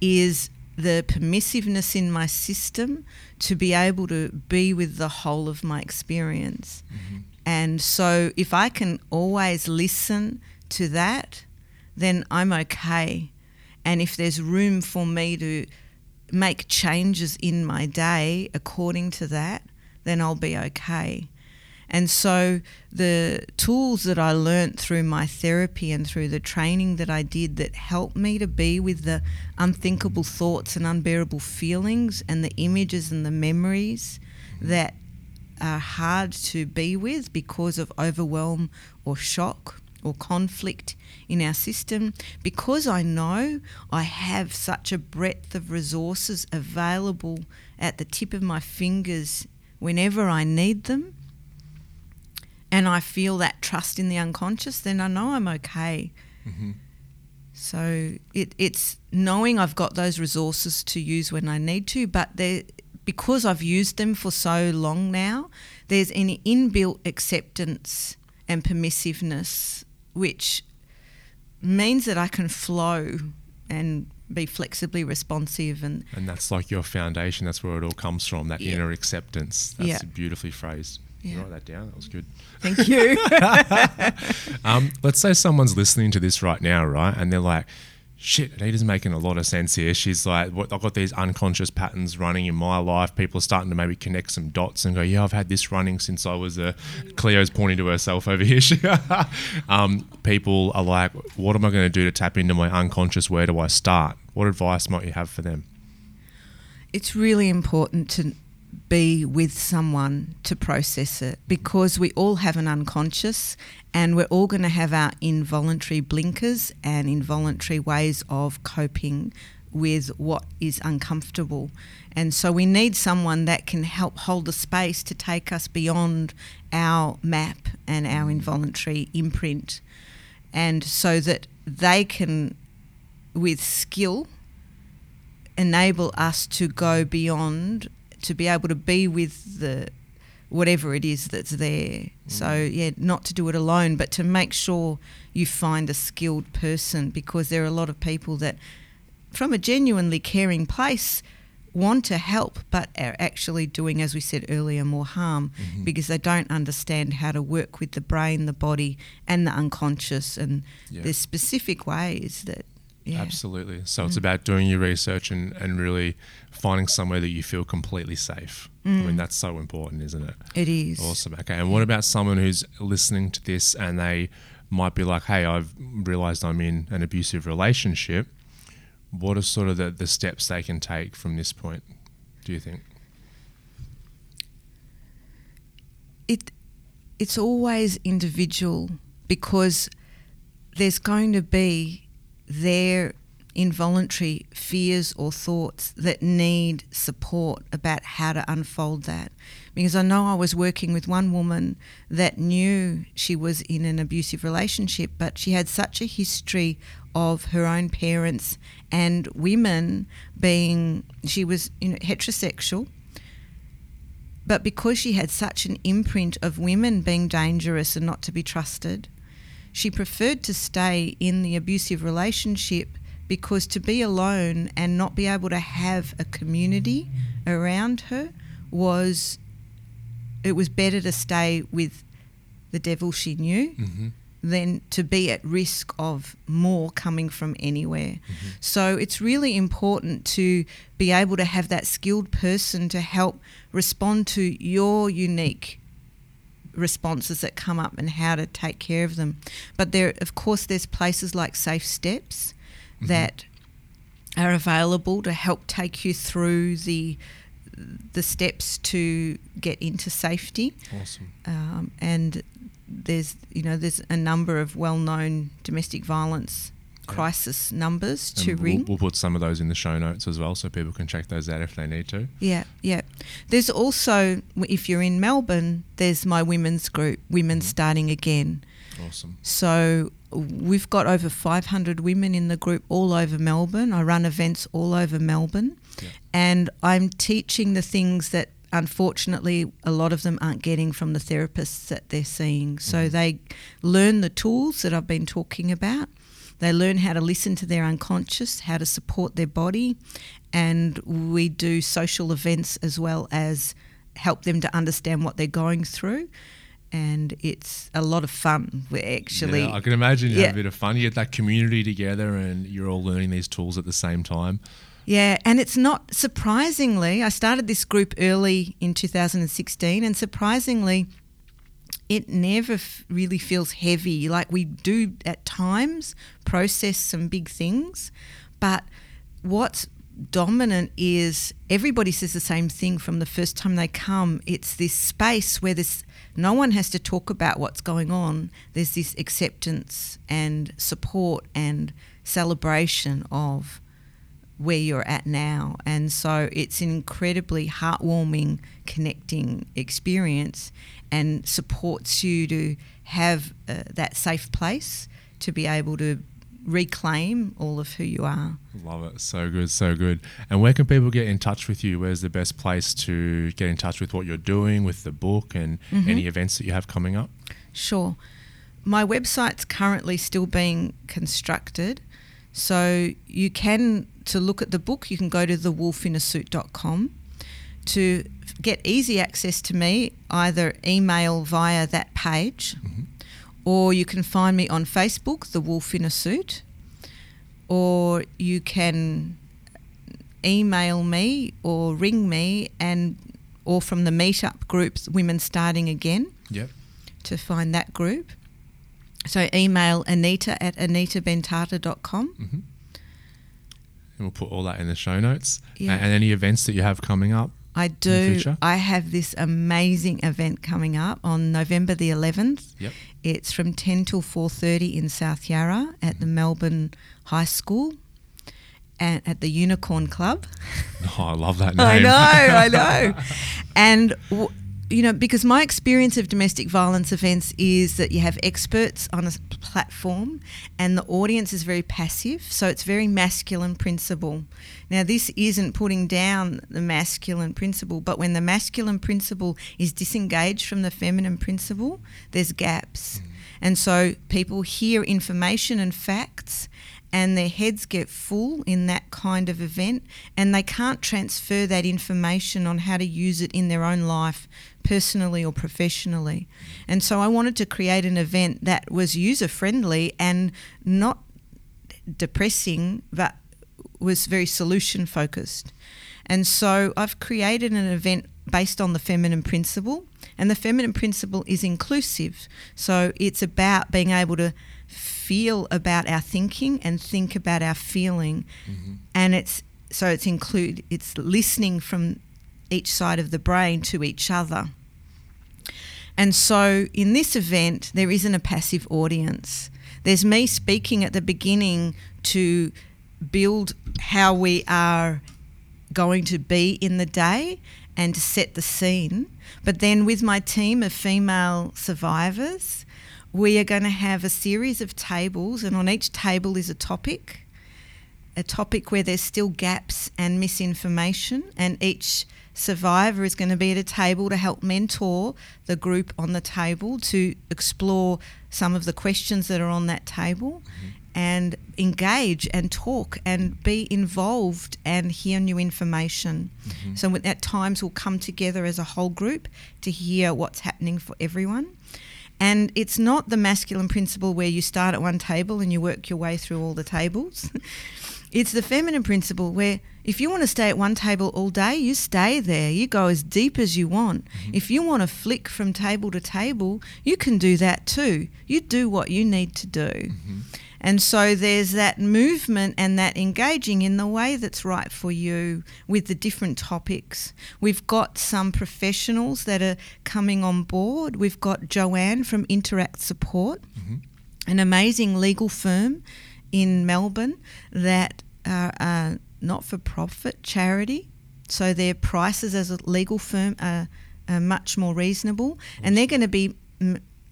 Speaker 3: is the permissiveness in my system to be able to be with the whole of my experience. Mm-hmm. And so if I can always listen to that, then I'm okay. And if there's room for me to make changes in my day according to that, then I'll be okay. And so the tools that I learnt through my therapy and through the training that I did that helped me to be with the unthinkable thoughts and unbearable feelings and the images and the memories that are hard to be with because of overwhelm or shock or conflict in our system, because I know I have such a breadth of resources available at the tip of my fingers whenever I need them, and I feel that trust in the unconscious, then I know I'm okay. Mm-hmm. So it, it's knowing I've got those resources to use when I need to, but they because I've used them for so long now, there's an inbuilt acceptance and permissiveness, which means that I can flow and be flexibly responsive and
Speaker 1: And that's like your foundation. That's where it all comes from. That
Speaker 3: Yeah.
Speaker 1: inner acceptance. That's
Speaker 3: Yeah.
Speaker 1: beautifully phrased. You
Speaker 3: Yeah.
Speaker 1: write that down. That was good.
Speaker 3: thank you.
Speaker 1: Um, let's say someone's listening to this right now, right? And they're like, shit, Anita's making a lot of sense here. She's like, I've got these unconscious patterns running in my life. People are starting to maybe connect some dots and go, yeah, I've had this running since I was a. Cleo's pointing to herself over here. Um, people are like, what am I going to do to tap into my unconscious? Where do I start? What advice might you have for them?
Speaker 3: it's really important to be with someone to process it because we all have an unconscious and we're all going to have our involuntary blinkers and involuntary ways of coping with what is uncomfortable. And so we need someone that can help hold the space to take us beyond our map and our involuntary imprint and so that they can with skill enable us to go beyond to be able to be with the whatever it is that's there. Mm. So yeah, not to do it alone, but to make sure you find a skilled person because there are a lot of people that from a genuinely caring place want to help but are actually doing as we said earlier more harm mm-hmm. because they don't understand how to work with the brain the body and the unconscious and
Speaker 1: Yeah.
Speaker 3: there's specific ways that yeah
Speaker 1: Absolutely. So it's mm. about doing your research and, and really finding somewhere that you feel completely safe. I mean, mm. that's so important, isn't it?
Speaker 3: it is
Speaker 1: Awesome. Okay. And what about someone who's listening to this and they might be like, hey, I've realized I'm in an abusive relationship. What are sort of the, the steps they can take from this point, do you think?
Speaker 3: it it's always individual because there's going to be their involuntary fears or thoughts that need support about how to unfold that. Because I know I was working with one woman that knew she was in an abusive relationship, but she had such a history of her own parents and women being, she was you know, heterosexual but because she had such an imprint of women being dangerous and not to be trusted, she preferred to stay in the abusive relationship because to be alone and not be able to have a community around her was it was better to stay with the devil she knew
Speaker 1: Mm-hmm.
Speaker 3: than to be at risk of more coming from anywhere. So it's really important to be able to have that skilled person to help respond to your unique responses that come up and how to take care of them. But there of course there's places like Safe Steps that are available to help take you through the the steps to get into safety
Speaker 1: Awesome.
Speaker 3: um, and there's you know there's a number of well-known domestic violence. Crisis numbers to
Speaker 1: we'll,
Speaker 3: ring.
Speaker 1: we'll put some of those in the show notes as well so people can check those out if they need to.
Speaker 3: Yeah, yeah. There's also if you're in Melbourne, there's my women's group, Women
Speaker 1: Mm-hmm.
Speaker 3: Starting Again.
Speaker 1: Awesome.
Speaker 3: So we've got over 500 women in the group all over Melbourne. I run events all over Melbourne.
Speaker 1: Yeah.
Speaker 3: And I'm teaching the things that unfortunately a lot of them aren't getting from the therapists that they're seeing. So they learn the tools that I've been talking about. They learn how to listen to their unconscious, how to support their body, and we do social events as well as help them to understand what they're going through. And it's a lot of fun. We're actually
Speaker 1: yeah, I can imagine you
Speaker 3: yeah.
Speaker 1: have a bit of fun. You get that community together and you're all learning these tools at the same time.
Speaker 3: Yeah, and it's not surprisingly, I started this group early in 2016, and surprisingly, it never f- really feels heavy. Like we do at times process some big things, but what's dominant is everybody says the same thing from the first time they come. It's this space where this no one has to talk about what's going on. There's this acceptance and support and celebration of where you're at now. And so it's an incredibly heartwarming, connecting experience and supports you to have uh, that safe place to be able to reclaim all of who you are.
Speaker 1: Love it. So good, so good. And where can people get in touch with you? Where's the best place to get in touch with what you're doing with the book and
Speaker 3: Mm-hmm.
Speaker 1: any events that you have coming up?
Speaker 3: Sure. My website's currently still being constructed. So you can, to look at the book, you can go to thewolfinasuit.com. To get easy access to me, either email via that page mm-hmm. or you can find me on Facebook, The Wolf in a Suit, or you can email me or ring me and or from the meetup groups Women Starting Again
Speaker 1: Yep.
Speaker 3: to find that group. So email Anita at anitabentata.com.
Speaker 1: And we'll put all that in the show notes.
Speaker 3: Yeah.
Speaker 1: And any events that you have coming up.
Speaker 3: I do. I have this amazing event coming up on November the 11th.
Speaker 1: Yep.
Speaker 3: It's from 10 till 4:30 in South Yarra at the mm-hmm. Melbourne High School and at the Unicorn Club.
Speaker 1: Oh, I love that name.
Speaker 3: I know, I know. And w- you know, because my experience of domestic violence events is that you have experts on a platform and the audience is very passive, so it's very masculine principle. Now, this isn't putting down the masculine principle, but when the masculine principle is disengaged from the feminine principle, there's gaps. Mm. And so people hear information and facts and their heads get full in that kind of event and they can't transfer that information on how to use it in their own life personally or professionally. And so I wanted to create an event that was user friendly and not depressing but was very solution focused. And so I've created an event based on the feminine principle and the feminine principle is inclusive. So it's about being able to feel about our thinking and think about our feeling. Mm-hmm. And it's so it's include it's listening from each side of the brain to each other. And so in this event there isn't a passive audience. There's me speaking at the beginning to build how we are going to be in the day and to set the scene. But then with my team of female survivors we are going to have a series of tables, and on each table is a topic, a topic where there's still gaps and misinformation, and each survivor is going to be at a table to help mentor the group on the table to explore some of the questions that are on that table mm-hmm. and engage and talk and be involved and hear new information. Mm-hmm. So at times we'll come together as a whole group to hear what's happening for everyone. And it's not the masculine principle where you start at one table and you work your way through all the tables. it's the feminine principle where if you want to stay at one table all day, you stay there. You go as deep as you want. Mm-hmm. If you want to flick from table to table, you can do that too. You do what you need to do. Mm-hmm. And so there's that movement and that engaging in the way that's right for you with the different topics. We've got some professionals that are coming on board. We've got Joanne from Interact Support, mm-hmm. an amazing legal firm in Melbourne that are a not for profit charity. So their prices as a legal firm are, are much more reasonable. And they're going to be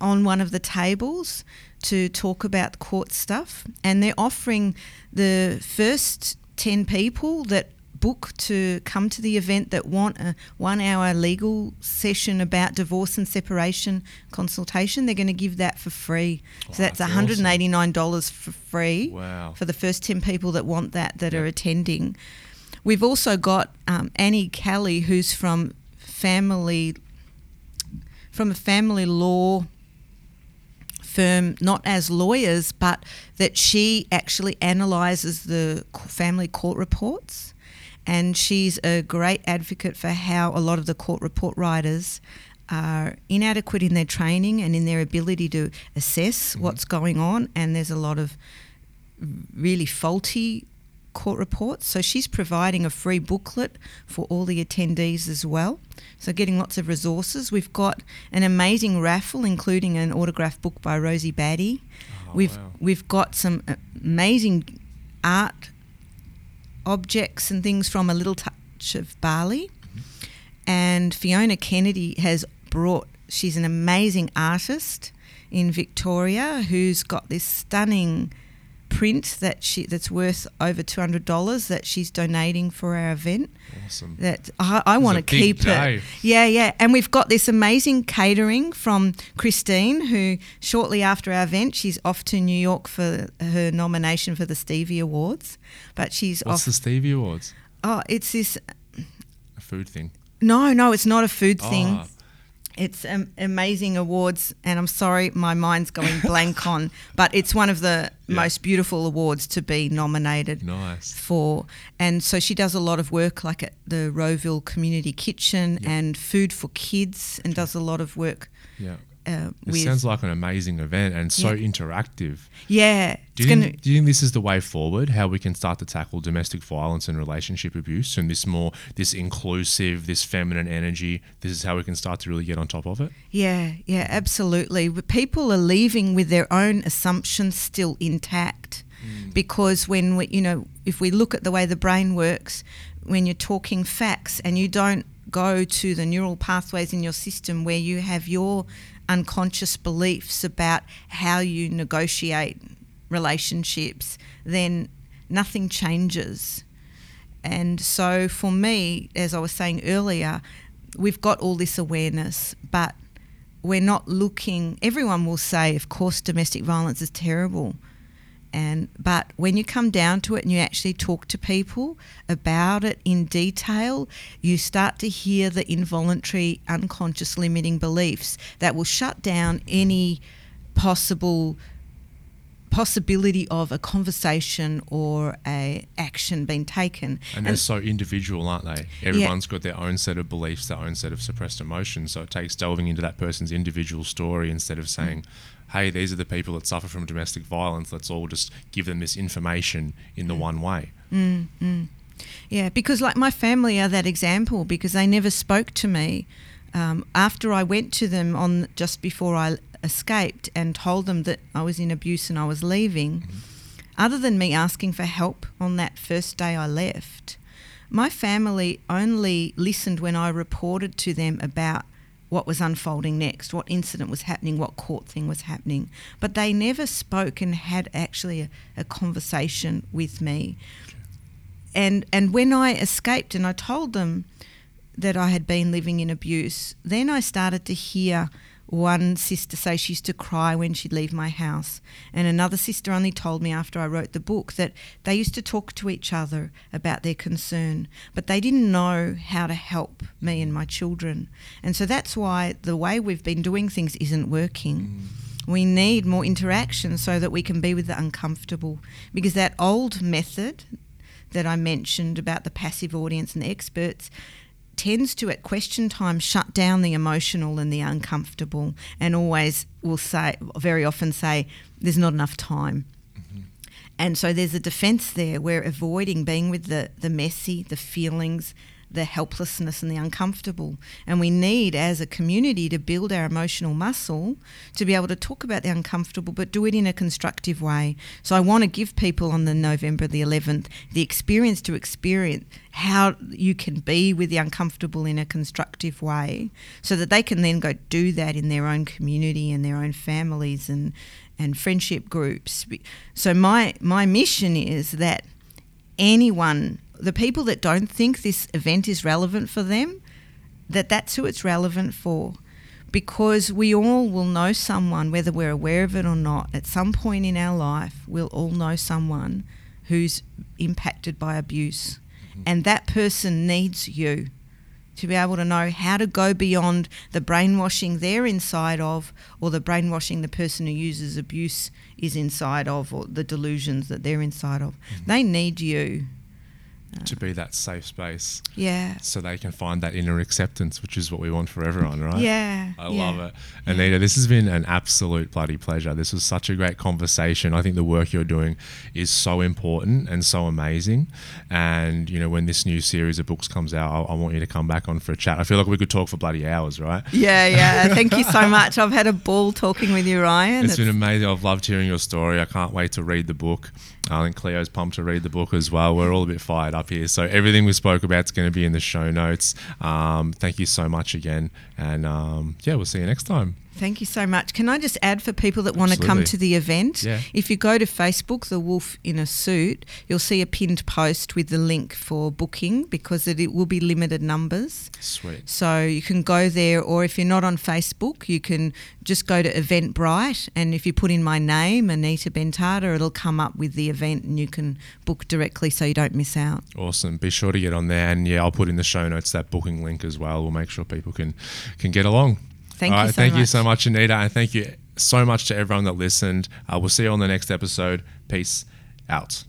Speaker 3: on one of the tables to talk about court stuff. And they're offering the first 10 people that book to come to the event that want a one hour legal session about divorce and separation consultation, they're going to give that for free.
Speaker 1: Oh,
Speaker 3: so that's
Speaker 1: that's
Speaker 3: $189 for free
Speaker 1: Wow.
Speaker 3: for the first 10 people that want that that are attending. We've also got um, Annie Kelly, who's from family from a family law firm, not as lawyers, but that she actually analyses the family court reports. And she's a great advocate for how a lot of the court report writers are inadequate in their training and in their ability to assess mm-hmm. what's going on. And there's a lot of really faulty court reports. So she's providing a free booklet for all the attendees as well. So getting lots of resources. We've got an amazing raffle, including an autograph book by Rosie Batty.
Speaker 1: Oh,
Speaker 3: we've
Speaker 1: wow.
Speaker 3: we've got some amazing art objects and things from a little touch of Bali. Mm-hmm. And Fiona Kennedy has brought, she's an amazing artist in Victoria who's got this stunning print that she that's worth over $200 that she's donating for our event
Speaker 1: Awesome.
Speaker 3: that I, I want to keep
Speaker 1: day.
Speaker 3: it. Yeah, yeah. And we've got this amazing catering from Christine, who shortly after our event, she's off to New York for her nomination for the Stevie Awards. But she's
Speaker 1: What's
Speaker 3: off.
Speaker 1: the Stevie Awards?
Speaker 3: oh, it's this.
Speaker 1: A food thing.
Speaker 3: No, no, it's not a food
Speaker 1: ah, thing.
Speaker 3: It's um, amazing awards, and I'm sorry, my mind's going blank on, but it's one of the
Speaker 1: Yeah.
Speaker 3: most beautiful awards to be nominated
Speaker 1: Nice.
Speaker 3: for. And so she does a lot of work like at the Rowville Community Kitchen
Speaker 1: Yeah.
Speaker 3: and Food for Kids and does a lot of work
Speaker 1: Yeah.
Speaker 3: Uh,
Speaker 1: It
Speaker 3: with.
Speaker 1: sounds like an amazing event and so
Speaker 3: Yeah.
Speaker 1: interactive.
Speaker 3: yeah.
Speaker 1: Do you, think, do you think this is the way forward? How we can start to tackle domestic violence and relationship abuse, and this more, this inclusive, this feminine energy. This is how we can start to really get on top of it.
Speaker 3: Yeah, yeah, absolutely. People are leaving with their own assumptions still intact because when we, you know, if we look at the way the brain works, when you're talking facts and you don't go to the neural pathways in your system where you have your unconscious beliefs about how you negotiate relationships, then nothing changes. And so for me, as I was saying earlier, we've got all this awareness, but we're not looking. Everyone will say, of course, domestic violence is terrible. And but when you come down to it and you actually talk to people about it in detail, you start to hear the involuntary, unconscious limiting beliefs that will shut down any possible possibility of a conversation or a action being taken.
Speaker 1: And they're so individual, aren't they? Everyone's got their own set of beliefs, their own set of suppressed emotions. So it takes delving into that person's individual story instead of saying, hey, these are the people that suffer from domestic violence. Let's all just give them this information in the one way.
Speaker 3: Mm, Yeah, because like my family are that example because they never spoke to me. Um, after I went to them on just before I escaped and told them that I was in abuse and I was leaving, mm-hmm. other than me asking for help on that first day I left, my family only listened when I reported to them about what was unfolding next, what incident was happening, what court thing was happening. But they never spoke and had actually a, a conversation with me. And and when I escaped and I told them that I had been living in abuse, then I started to hear one sister say she used to cry when she'd leave my house, and another sister only told me after I wrote the book that they used to talk to each other about their concern, but they didn't know how to help me and my children. And so that's why the way we've been doing things isn't working. Mm. We need more interaction so that we can be with the uncomfortable. Because that old method that I mentioned about the passive audience and the experts, tends to, at question time, shut down the emotional and the uncomfortable, and always will say, very often say, there's not enough time. Mm-hmm. And so there's a defense there. We're avoiding being with the, the messy, the feelings, the helplessness and the uncomfortable. And we need, as a community, to build our emotional muscle to be able to talk about the uncomfortable, but do it in a constructive way. So I want to give people on the November the 11th the experience to experience how you can be with the uncomfortable in a constructive way so that they can then go do that in their own community and their own families and and friendship groups. So my my mission is that anyone the people that don't think this event is relevant for them, that that's who it's relevant for. Because we all will know someone, whether we're aware of it or not, at some point in our life, we'll all know someone who's impacted by abuse. Mm-hmm. And that person needs you to be able to know how to go beyond the brainwashing they're inside of or the brainwashing the person who uses abuse is inside of or the delusions that they're inside of. Mm-hmm. They need you
Speaker 1: to be that safe space.
Speaker 3: Yeah.
Speaker 1: So they can find that inner acceptance, which is what we want for everyone, right?
Speaker 3: Yeah.
Speaker 1: I
Speaker 3: yeah.
Speaker 1: love it. Anita, this has been an absolute bloody pleasure. This was such a great conversation. I think the work you're doing is so important and so amazing. And, you know, when this new series of books comes out, I, I want you to come back on for a chat. I feel like we could talk for bloody hours, right?
Speaker 3: Yeah, yeah. Thank you so much. I've had a ball talking with you, Ryan.
Speaker 1: it's, it's been amazing. I've loved hearing your story. I can't wait to read the book. I think Cleo's pumped to read the book as well. We're all a bit fired up here. So everything we spoke about is going to be in the show notes. Um, thank you so much again, and um, yeah, we'll see you next time.
Speaker 3: Thank you so much. Can I just add for people that want to come to the event?
Speaker 1: Yeah.
Speaker 3: If you go to Facebook, The Wolf in a Suit, you'll see a pinned post with the link for booking because it, it will be limited numbers.
Speaker 1: Sweet.
Speaker 3: So you can go there, or if you're not on Facebook, you can just go to Eventbrite, and if you put in my name, Anita Bentata, it'll come up with the event, and you can book directly so you don't miss out.
Speaker 1: Awesome. Be sure to get on there, and yeah, I'll put in the show notes that booking link as well. We'll make sure people can can get along.
Speaker 3: Thank All you.
Speaker 1: Right,
Speaker 3: so
Speaker 1: thank
Speaker 3: much.
Speaker 1: you so much, Anita, and thank you so much to everyone that listened. Uh, we'll see you on the next episode. Peace out.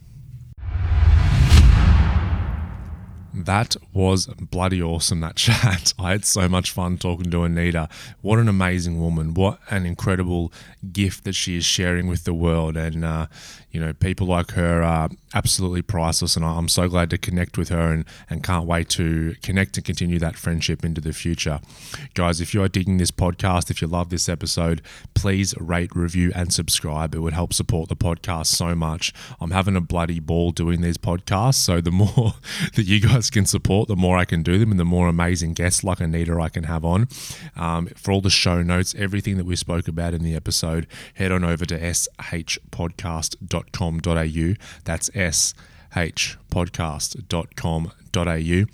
Speaker 1: That was bloody awesome, that chat. I had so much fun talking to Anita. What an amazing woman. What an incredible gift that she is sharing with the world. And, uh, you know, people like her are absolutely priceless. And I'm so glad to connect with her and, and can't wait to connect and continue that friendship into the future. Guys, if you are digging this podcast, if you love this episode, please rate, review, and subscribe. It would help support the podcast so much. I'm having a bloody ball doing these podcasts. So the more that you guys can support, the more I can do them and the more amazing guests like Anita I can have on. Um, for all the show notes, everything that we spoke about in the episode, head on over to shpodcast.com.au. That's shpodcast.com.au.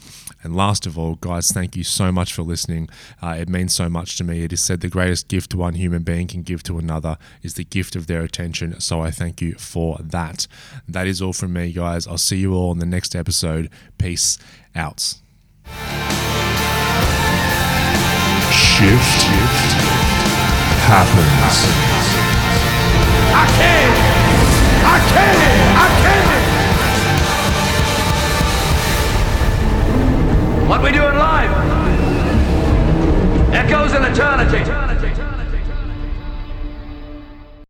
Speaker 1: And last of all, guys, thank you so much for listening. Uh, it means so much to me. It is said the greatest gift one human being can give to another is the gift of their attention. So I thank you for that. That is all from me, guys. I'll see you all in the next episode. Peace out. Shift happens.
Speaker 2: I can! I can! I can! What we doing live? Echoes in eternity.